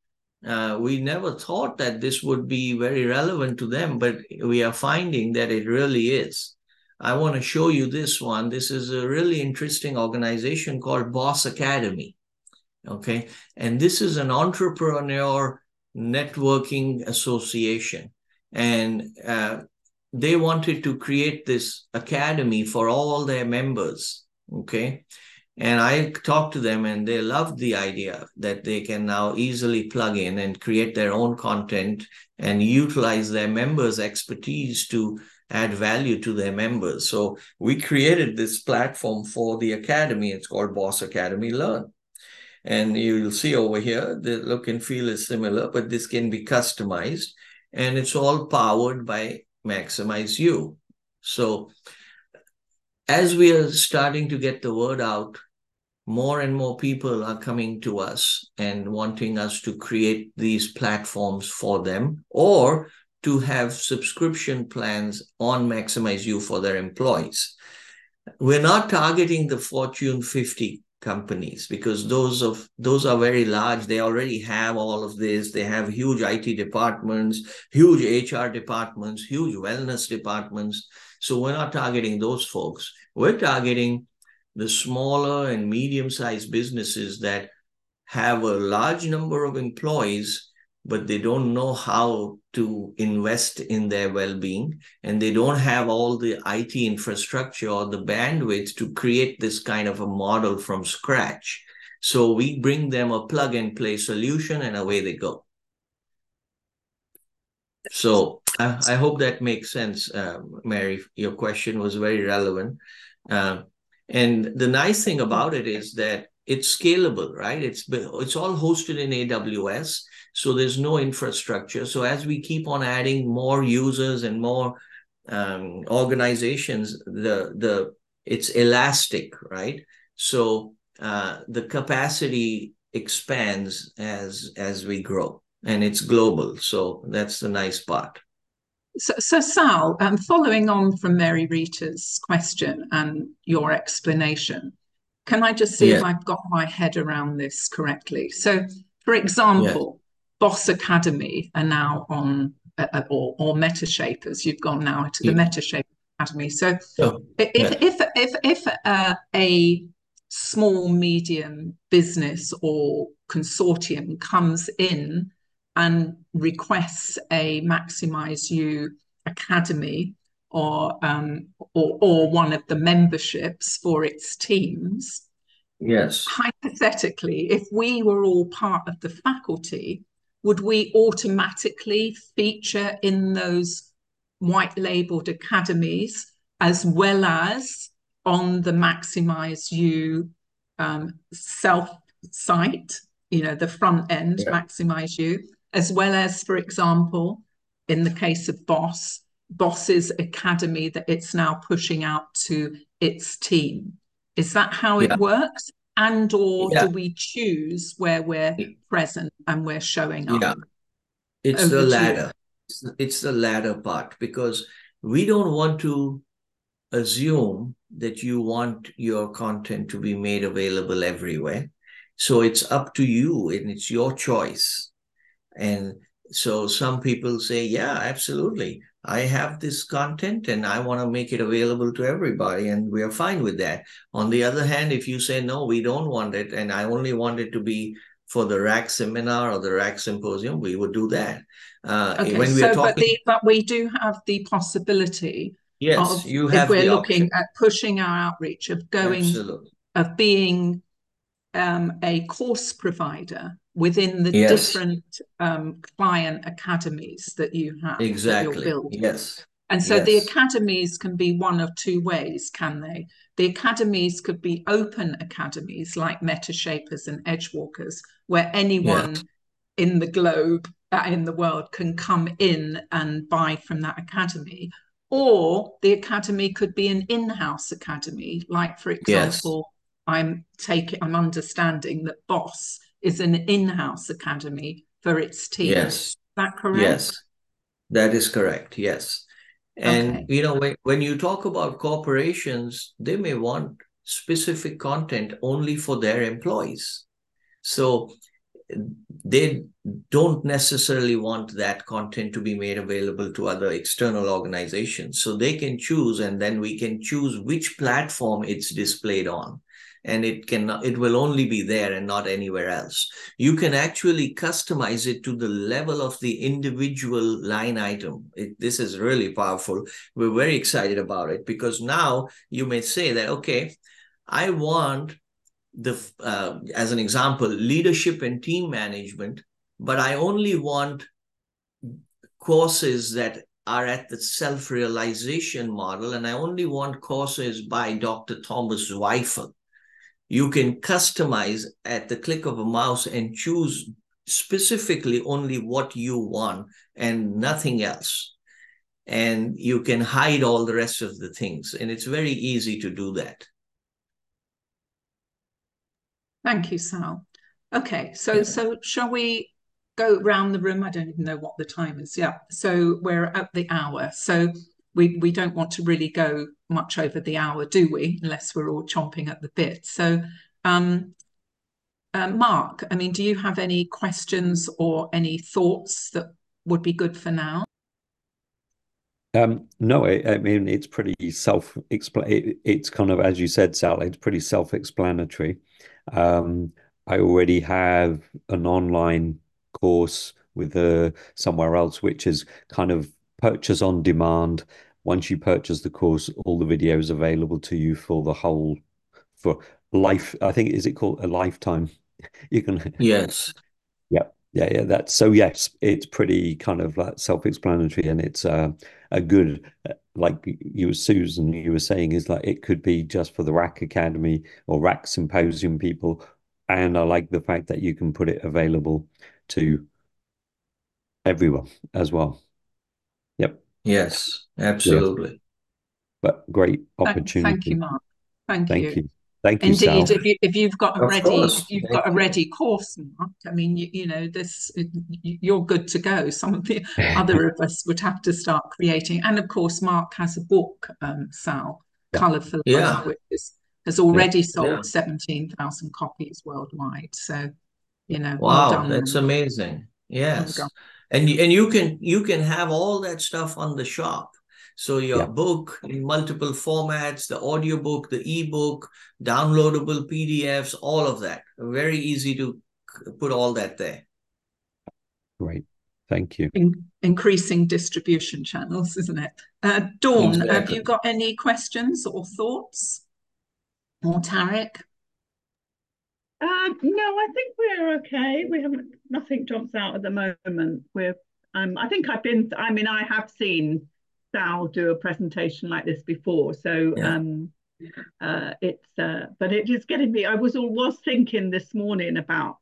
Uh, we never thought that this would be very relevant to them but we are finding that it really is I want to show you this one. This is a really interesting organization called Boss Academy. Okay. And this is an entrepreneur networking association. And uh, they wanted to create this academy for all their members. Okay. And I talked to them and they loved the idea that they can now easily plug in and create their own content and utilize their members' expertise to add value to their members. So we created this platform for the academy. It's called Boss Academy Learn. And you'll see over here, the look and feel is similar, but this can be customized and it's all powered by MaximizeU. So as we are starting to get the word out, more and more people are coming to us and wanting us to create these platforms for them or to have subscription plans on MaximizeU for their employees. We're not targeting the Fortune 50 companies because those of those are very large. They already have all of this. They have huge IT departments huge HR departments huge wellness departments. So we're not targeting those folks. We're targeting the smaller and medium sized businesses that have a large number of employees but they don't know how to invest in their well-being and they don't have all the IT infrastructure or the bandwidth to create this kind of a model from scratch. So we bring them a plug and play solution and away they go. So I, hope that makes sense, uh, Mary. Your question was very relevant. Uh, and the nice thing about it is that it's scalable, right? It's it's all hosted in AWS so there's no infrastructure. So as we keep on adding more users and more um, organizations, the the it's elastic, right? So uh, the capacity expands as as we grow, and it's global. So that's the nice part. So, so Sal, um, following on from Mary Rita's question and your explanation, can I just see yeah. if I've got my head around this correctly? So, for example, Boss Academy are now on, uh, uh or, or Metashapers. You've gone now to the yeah. Metashaper Academy. So oh, if, yeah. if, if, if uh, a small, medium business or consortium comes in and requests a MaximizeU Academy or, um, or, or one of the memberships for its teams, Yes. Hypothetically, if we were all part of the faculty, would we automatically feature in those white labeled academies as well as on the MaximizeU um, self site, you know, the front end, yeah. MaximizeU, as well as, for example, in the case of Boss, Boss's Academy that it's now pushing out to its team. Is that how it works? And or yeah. do we choose where we're present and we're showing up? Yeah, it's Over the latter. It's, it's the latter part because we don't want to assume that you want your content to be made available everywhere. So it's up to you and it's your choice. And so some people say, yeah, absolutely. I have this content and I want to make it available to everybody, and we are fine with that. On the other hand, if you say, no, we don't want it, and I only want it to be for the RAK seminar or the RAK symposium, we would do that. Uh, okay, when we so, are talking... but, the, but we do have the possibility Yes, of, you have. If we're looking option. at pushing our outreach of going, Absolutely. of being um, a course provider within the yes. different um, client academies that you have. Exactly. Yes. And so yes. the academies can be one of two ways, can they? The academies could be open academies like Metashapers and Edgewalkers, where anyone yes. in the globe, uh, in the world, can come in and buy from that academy or the academy could be an in-house academy like for example yes. i'm taking i'm understanding that boss is an in-house academy for its team. Yes. Is that correct? Yes. That is correct. Yes. And okay. you know when, when you talk about corporations they may want specific content only for their employees. So they don't necessarily want that content to be made available to other external organizations. So they can choose, and then we can choose which platform it's displayed on. And it can it will only be there and not anywhere else. You can actually customize it to the level of the individual line item. It, this is really powerful. We're very excited about it because now you may say that okay, I want the uh, as an example leadership and team management but i only want courses that are at the self-realization model and i only want courses by dr thomas zweifel you can customize at the click of a mouse and choose specifically only what you want and nothing else and you can hide all the rest of the things and it's very easy to do that Thank you, Sal. Okay, so yeah. so shall we go around the room? I don't even know what the time is. Yeah, so we're at the hour. So we we don't want to really go much over the hour, do we? Unless we're all chomping at the bit. So, um, uh, Mark, I mean, do you have any questions or any thoughts that would be good for now? Um, no, I, I, mean it's pretty self it, It's kind of as you said, Sal. It's pretty self-explanatory. Um, I already have an online course with uh, somewhere else, which is kind of purchase on demand. Once you purchase the course, all the videos available to you for the whole for life. I think is it called a lifetime? You can yes, yep, yeah, yeah. That's so yes, it's pretty kind of like self-explanatory, and it's uh, a good uh, like you Susan you were saying is like it could be just for the RAK Academy or RAK Symposium people, and I like the fact that you can put it available to everyone as well. Yep. Yes, absolutely. Yeah. But great opportunity. Thank, thank you, Mark. Thank, thank you. you. Thank you. Indeed, Sal. if you if you've got a of ready course. if you've Thank got a ready course, Mark. I mean, you, you know, this you're good to go. Some of the other of us would have to start creating, and of course, Mark has a book, um, Sal, yeah. Colourful, yeah. which is, has already yeah. sold yeah. seventeen thousand copies worldwide. So, you know, wow, well that's amazing. Yes, well and and you can you can have all that stuff on the shop so your yeah. book in multiple formats, the audiobook, the ebook, downloadable PDFs, all of that. Very easy to put all that there. Great. Thank you. In increasing distribution channels, isn't it? Uh, Dawn, exactly. have you got any questions or thoughts? Or Tarek? Uh, no, I think we're okay. We haven't, nothing jumps out at the moment. We're, um, I think I've been, I mean, I have seen Sal do a presentation like this before. So yeah. um, uh, it's uh, but it is getting me. I was all was thinking this morning about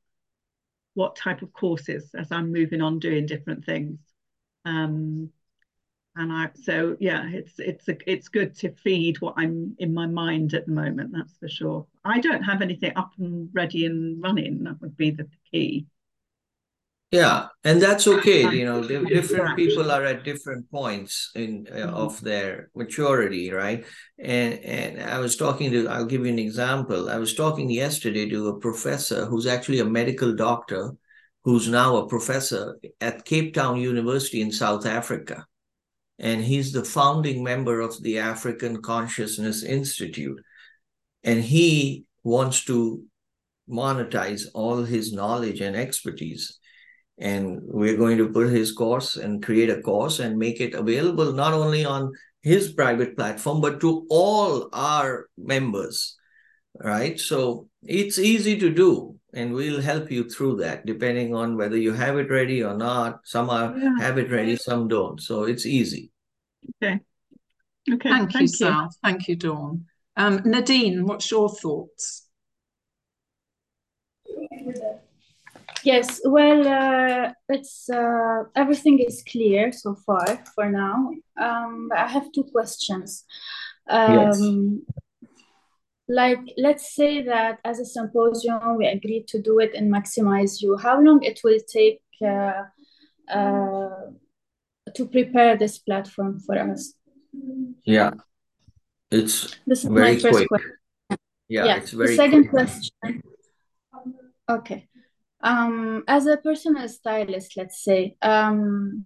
what type of courses as I'm moving on doing different things. Um, and I so yeah, it's it's a, it's good to feed what I'm in my mind at the moment. That's for sure. I don't have anything up and ready and running. That would be the key. Yeah, and that's okay. You know, different people are at different points in uh, mm-hmm. of their maturity, right? And and I was talking to. I'll give you an example. I was talking yesterday to a professor who's actually a medical doctor, who's now a professor at Cape Town University in South Africa, and he's the founding member of the African Consciousness Institute, and he wants to monetize all his knowledge and expertise. And we're going to put his course and create a course and make it available not only on his private platform but to all our members right? So it's easy to do and we'll help you through that depending on whether you have it ready or not some are yeah. have it ready some don't so it's easy okay okay thank, thank you, Sal. thank you dawn um, nadine what's your thoughts Yes, well, uh, it's uh, everything is clear so far for now. Um, I have two questions. Um, yes. Like, let's say that as a symposium, we agreed to do it in MaximizeU. How long it will take uh, uh to prepare this platform for us? Yeah, it's this is my first quick. question. Yeah, yeah. it's very. The second quick. question. Okay um, as a personal stylist, let's say, um,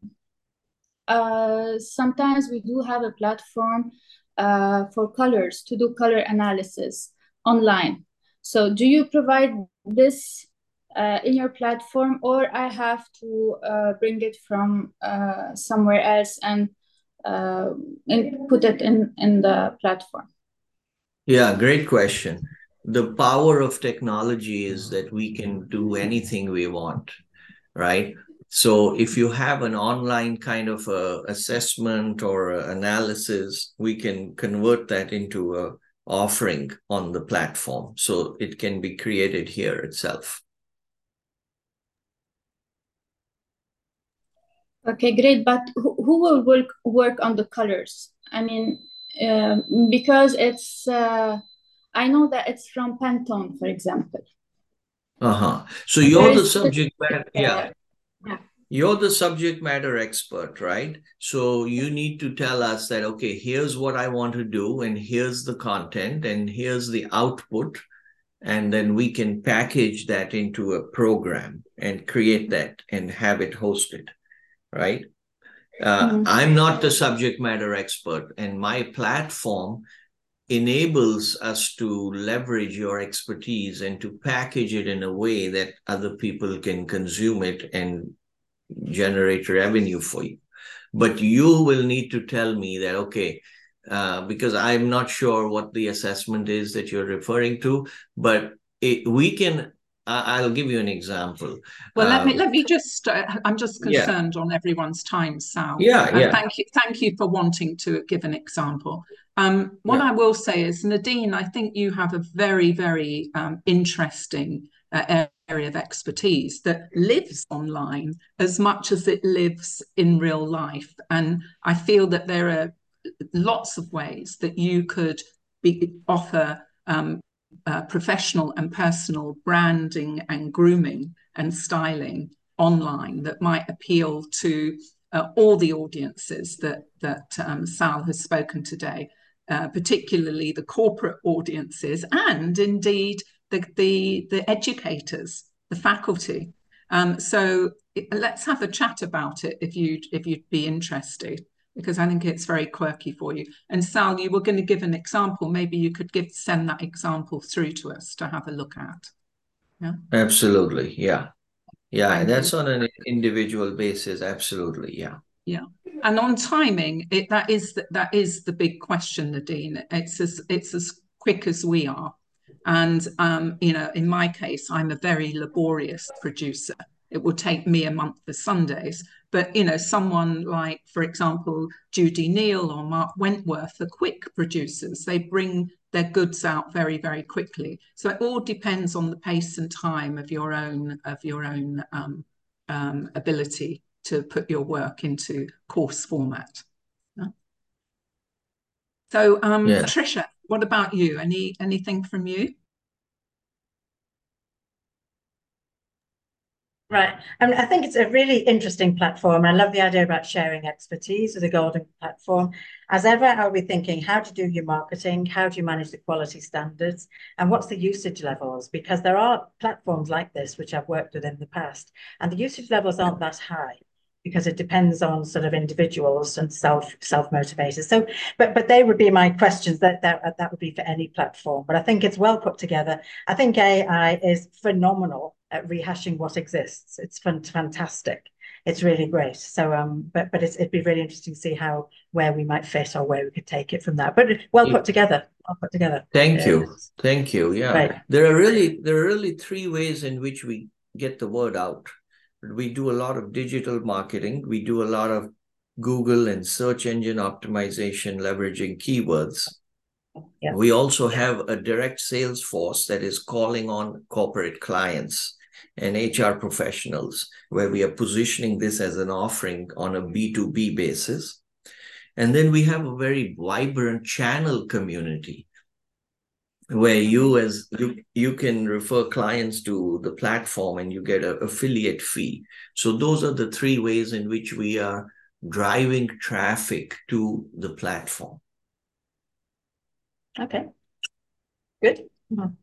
uh, sometimes we do have a platform uh, for colors to do color analysis online. So, do you provide this uh, in your platform, or I have to uh, bring it from uh, somewhere else and, uh, and put it in in the platform? Yeah, great question the power of technology is that we can do anything we want, right? So if you have an online kind of a assessment or a analysis, we can convert that into a offering on the platform. So it can be created here itself. Okay, great. But who, who will work work on the colors? I mean, uh, because it's uh, I know that it's from Pantone, for example. Uh-huh. So you're the subject matter, yeah. You're the subject matter expert, right? So you need to tell us that, okay, here's what I want to do, and here's the content, and here's the output. And then we can package that into a program and create that and have it hosted, right? Uh, mm-hmm. I'm not the subject matter expert, and my platform enables us to leverage your expertise and to package it in a way that other people can consume it and generate revenue for you. But you will need to tell me that, okay, uh, because I'm not sure what the assessment is that you're referring to, but it, we can I'll give you an example. Well, let me um, let me just. Uh, I'm just concerned yeah. on everyone's time, Sal. Yeah, and yeah. Thank you, thank you for wanting to give an example. Um, what yeah. I will say is, Nadine, I think you have a very, very um, interesting uh, area of expertise that lives online as much as it lives in real life, and I feel that there are lots of ways that you could be, offer um, uh, professional and personal branding and grooming and styling online that might appeal to uh, all the audiences that that um, Sal has spoken today, uh, particularly the corporate audiences and indeed the the, the educators, the faculty. Um, so let's have a chat about it if you if you'd be interested because I think it's very quirky for you. And Sal, you were going to give an example. Maybe you could give send that example through to us to have a look at. Yeah. Absolutely. Yeah. Yeah. Thank that's you. on an individual basis. Absolutely. Yeah. Yeah. And on timing, it that is the, that is the big question, Nadine. It's as it's as quick as we are. And um, you know, in my case, I'm a very laborious producer. It will take me a month for Sundays, but you know, someone like, for example, Judi Neal or Mark Wentworth are quick producers. They bring their goods out very, very quickly. So it all depends on the pace and time of your own of your own um, um, ability to put your work into course format. So, um, yeah. Trisha, what about you? Any anything from you? Right. I, mean, I think it's a really interesting platform. I love the idea about sharing expertise with a golden platform. As ever, I'll be thinking how to do your marketing, how do you manage the quality standards, and what's the usage levels? Because there are platforms like this, which I've worked with in the past, and the usage levels aren't that high because it depends on sort of individuals and self self motivators. So, but but they would be my questions. That that that would be for any platform. But I think it's well put together. I think AI is phenomenal at rehashing what exists. It's fun, fantastic. It's really great. So, um, but but it'd be really interesting to see how where we might fit or where we could take it from that. But well put together. Well put together. Thank you. Thank you. Yeah, right. there are really there are really three ways in which we get the word out we do a lot of digital marketing. We do a lot of Google and search engine optimization, leveraging keywords. Yeah. We also have a direct sales force that is calling on corporate clients and HR professionals, where we are positioning this as an offering on a B2B basis. And then we have a very vibrant channel community where you as you you can refer clients to the platform and you get an affiliate fee. So those are the three ways in which we are driving traffic to the platform. Okay. Good. Mm-hmm.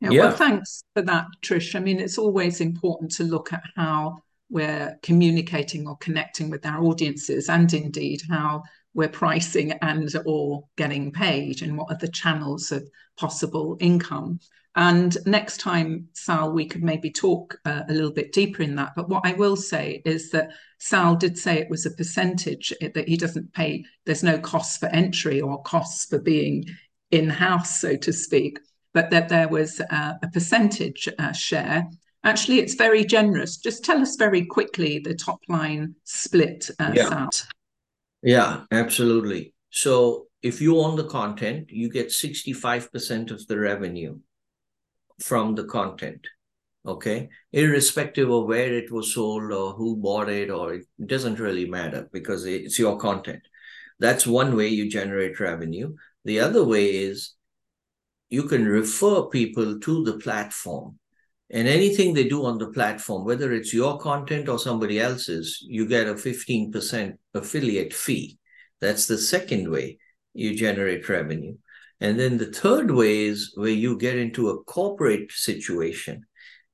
yeah, yeah, well thanks for that trish. I mean it's always important to look at how we're communicating or connecting with our audiences and indeed how we're pricing and or getting paid and what are the channels of possible income and next time sal we could maybe talk uh, a little bit deeper in that but what i will say is that sal did say it was a percentage that he doesn't pay there's no cost for entry or costs for being in-house so to speak but that there was uh, a percentage uh, share actually it's very generous just tell us very quickly the top line split uh, yeah. Sal. Yeah, absolutely. So if you own the content, you get 65% of the revenue from the content. Okay. Irrespective of where it was sold or who bought it, or it doesn't really matter because it's your content. That's one way you generate revenue. The other way is you can refer people to the platform and anything they do on the platform, whether it's your content or somebody else's, you get a 15% affiliate fee. That's the second way you generate revenue. And then the third way is where you get into a corporate situation.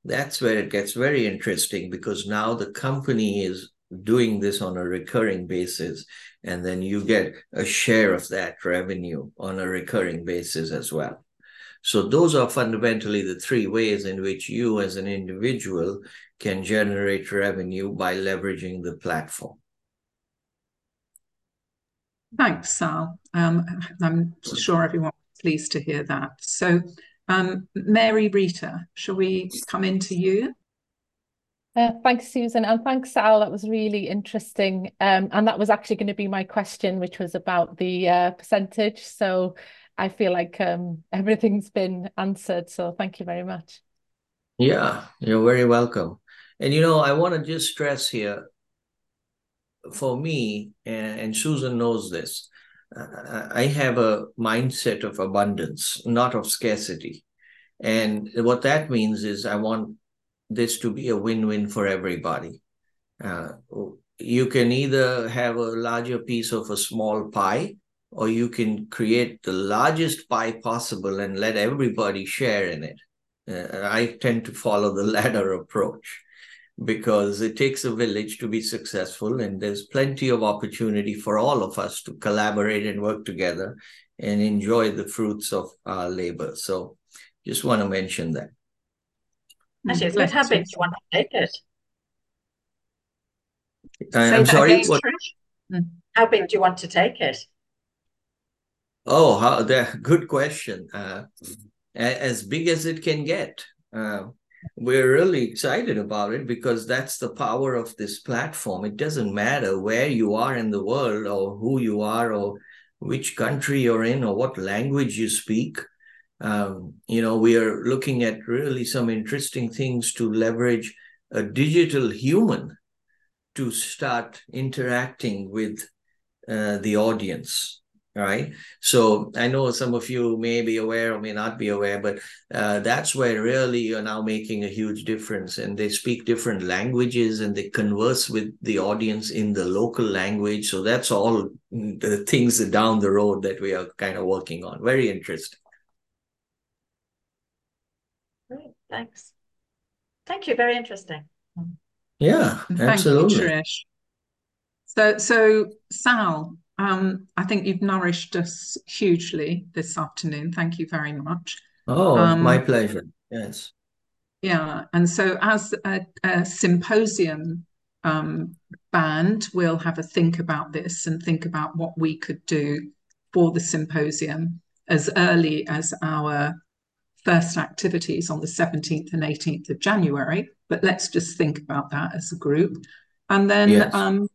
That's where it gets very interesting because now the company is doing this on a recurring basis. And then you get a share of that revenue on a recurring basis as well. So those are fundamentally the three ways in which you as an individual can generate revenue by leveraging the platform. Thanks, Sal. Um, I'm sure everyone is pleased to hear that. So, um, Mary Rita, shall we come into you? Uh, thanks, Susan, and thanks, Sal. That was really interesting. Um, and that was actually going to be my question, which was about the uh, percentage. So I feel like um, everything's been answered. So thank you very much. Yeah, you're very welcome. And you know, I want to just stress here for me, and, Susan knows this, I have a mindset of abundance, not of scarcity. And what that means is I want this to be a win win for everybody. Uh, you can either have a larger piece of a small pie or you can create the largest pie possible and let everybody share in it. Uh, I tend to follow the latter approach because it takes a village to be successful, and there's plenty of opportunity for all of us to collaborate and work together and enjoy the fruits of our labor. So, just want to mention that. Actually, it's good habit. You want to take it? I'm sorry. What? How big do you want to take it? Oh, how, the, good question. Uh, as big as it can get. Uh, we're really excited about it because that's the power of this platform. It doesn't matter where you are in the world or who you are or which country you're in or what language you speak. Um, you know, we are looking at really some interesting things to leverage a digital human to start interacting with uh, the audience right? So i know some of you may be aware or may not be aware but uh, that's where really you're now making a huge difference and they speak different languages and they converse with the audience in the local language. So that's all the things down the road that we are kind of working on. Very interesting. Great, thanks. Thank you, very interesting. yeah Thank absolutely. You, Trish. So, so Sal, um, I think you've nourished us hugely this afternoon. Thank you very much. oh Um, my pleasure yes Yeah, and so as a, a symposium um, band, we'll have a think about this and think about what we could do for the symposium as early as our first activities on the 17th and 18th of January. But let's just think about that as a group. And then, Yes. um,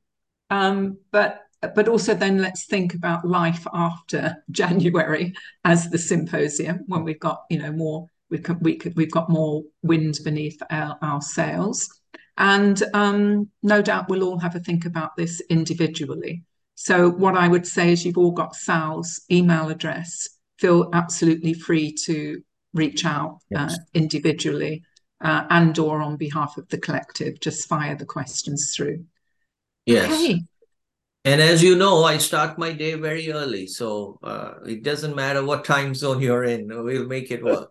um, but but also then let's think about life after January as the symposium when we've got you know more we can we could we've got more wind beneath our, our sails. And um, no doubt we'll all have a think about this individually. So what i would say is you've all got sal's email address. Feel absolutely free to reach out uh, individually uh, and or on behalf of the collective. Just fire the questions through. Yes. Okay And as you know, I start my day very early, so uh, it doesn't matter what time zone you're in, we'll make it work.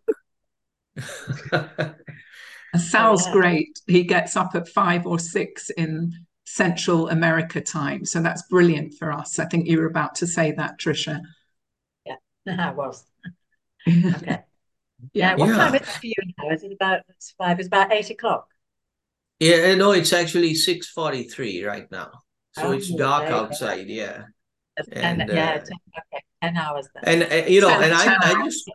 Sal's yeah. great. He gets up at five or six in Central America time. So that's brilliant for us. I think you were about to say that, Trisha. Yeah, I was. Okay. Yeah, what Yeah. time is it for you now? Is it about it's five? It's about eight o'clock. Yeah, no, it's actually 6:43 right now. So it's dark outside, yeah. And, And, yeah, uh, ten, okay, ten hours then. And uh, you know, and I, I just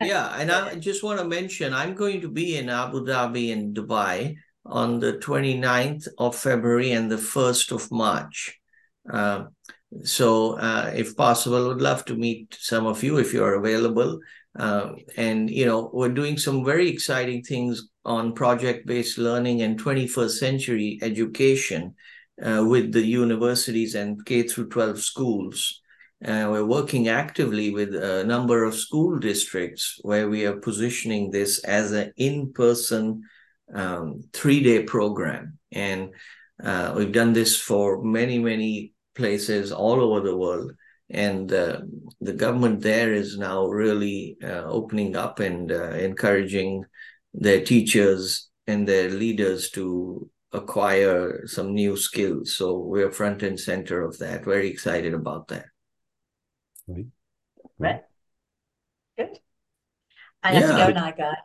yeah, and I just want to mention I'm going to be in Abu Dhabi and Dubai on the 29th of February and the 1st of March. Um, so uh, if possible, would love to meet some of you if you're available. Um, and you know, we're doing some very exciting things on project-based learning and 21st century education uh, with the universities and K through 12 schools. Uh, we're working actively with a number of school districts where we are positioning this as an in-person um, three-day program, and uh, we've done this for many, many places all over the world. And uh, the government there is now really uh, opening up and uh, encouraging their teachers and their leaders to acquire some new skills. So we're front and center of that. Very excited about that. Right. Right. Good. I have to Yeah. go now, guys.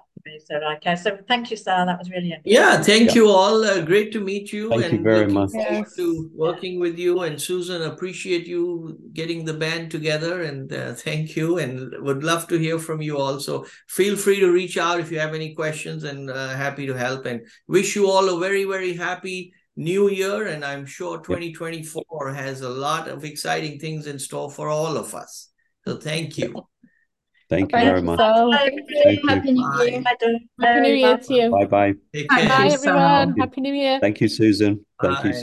So, okay. So, thank you, Sal. That was really interesting. Yeah, thank Yeah. you all. Uh, great to meet you. Thank you and very much. Yes. to working with you. And Susan, appreciate you getting the band together. And uh, thank you. And would love to hear from you also. Feel free to reach out if you have any questions and uh, happy to help. And wish you all a very, very happy new year. And I'm sure 2024 has a lot of exciting things in store for all of us. So thank you. Thank you very you, much. Sal. Thank you. You. Happy New Year. Happy New Year to you. Bye bye. Take Thank. Bye, you, everyone. Happy New Year. Thank you, Susan. Thank you Bye.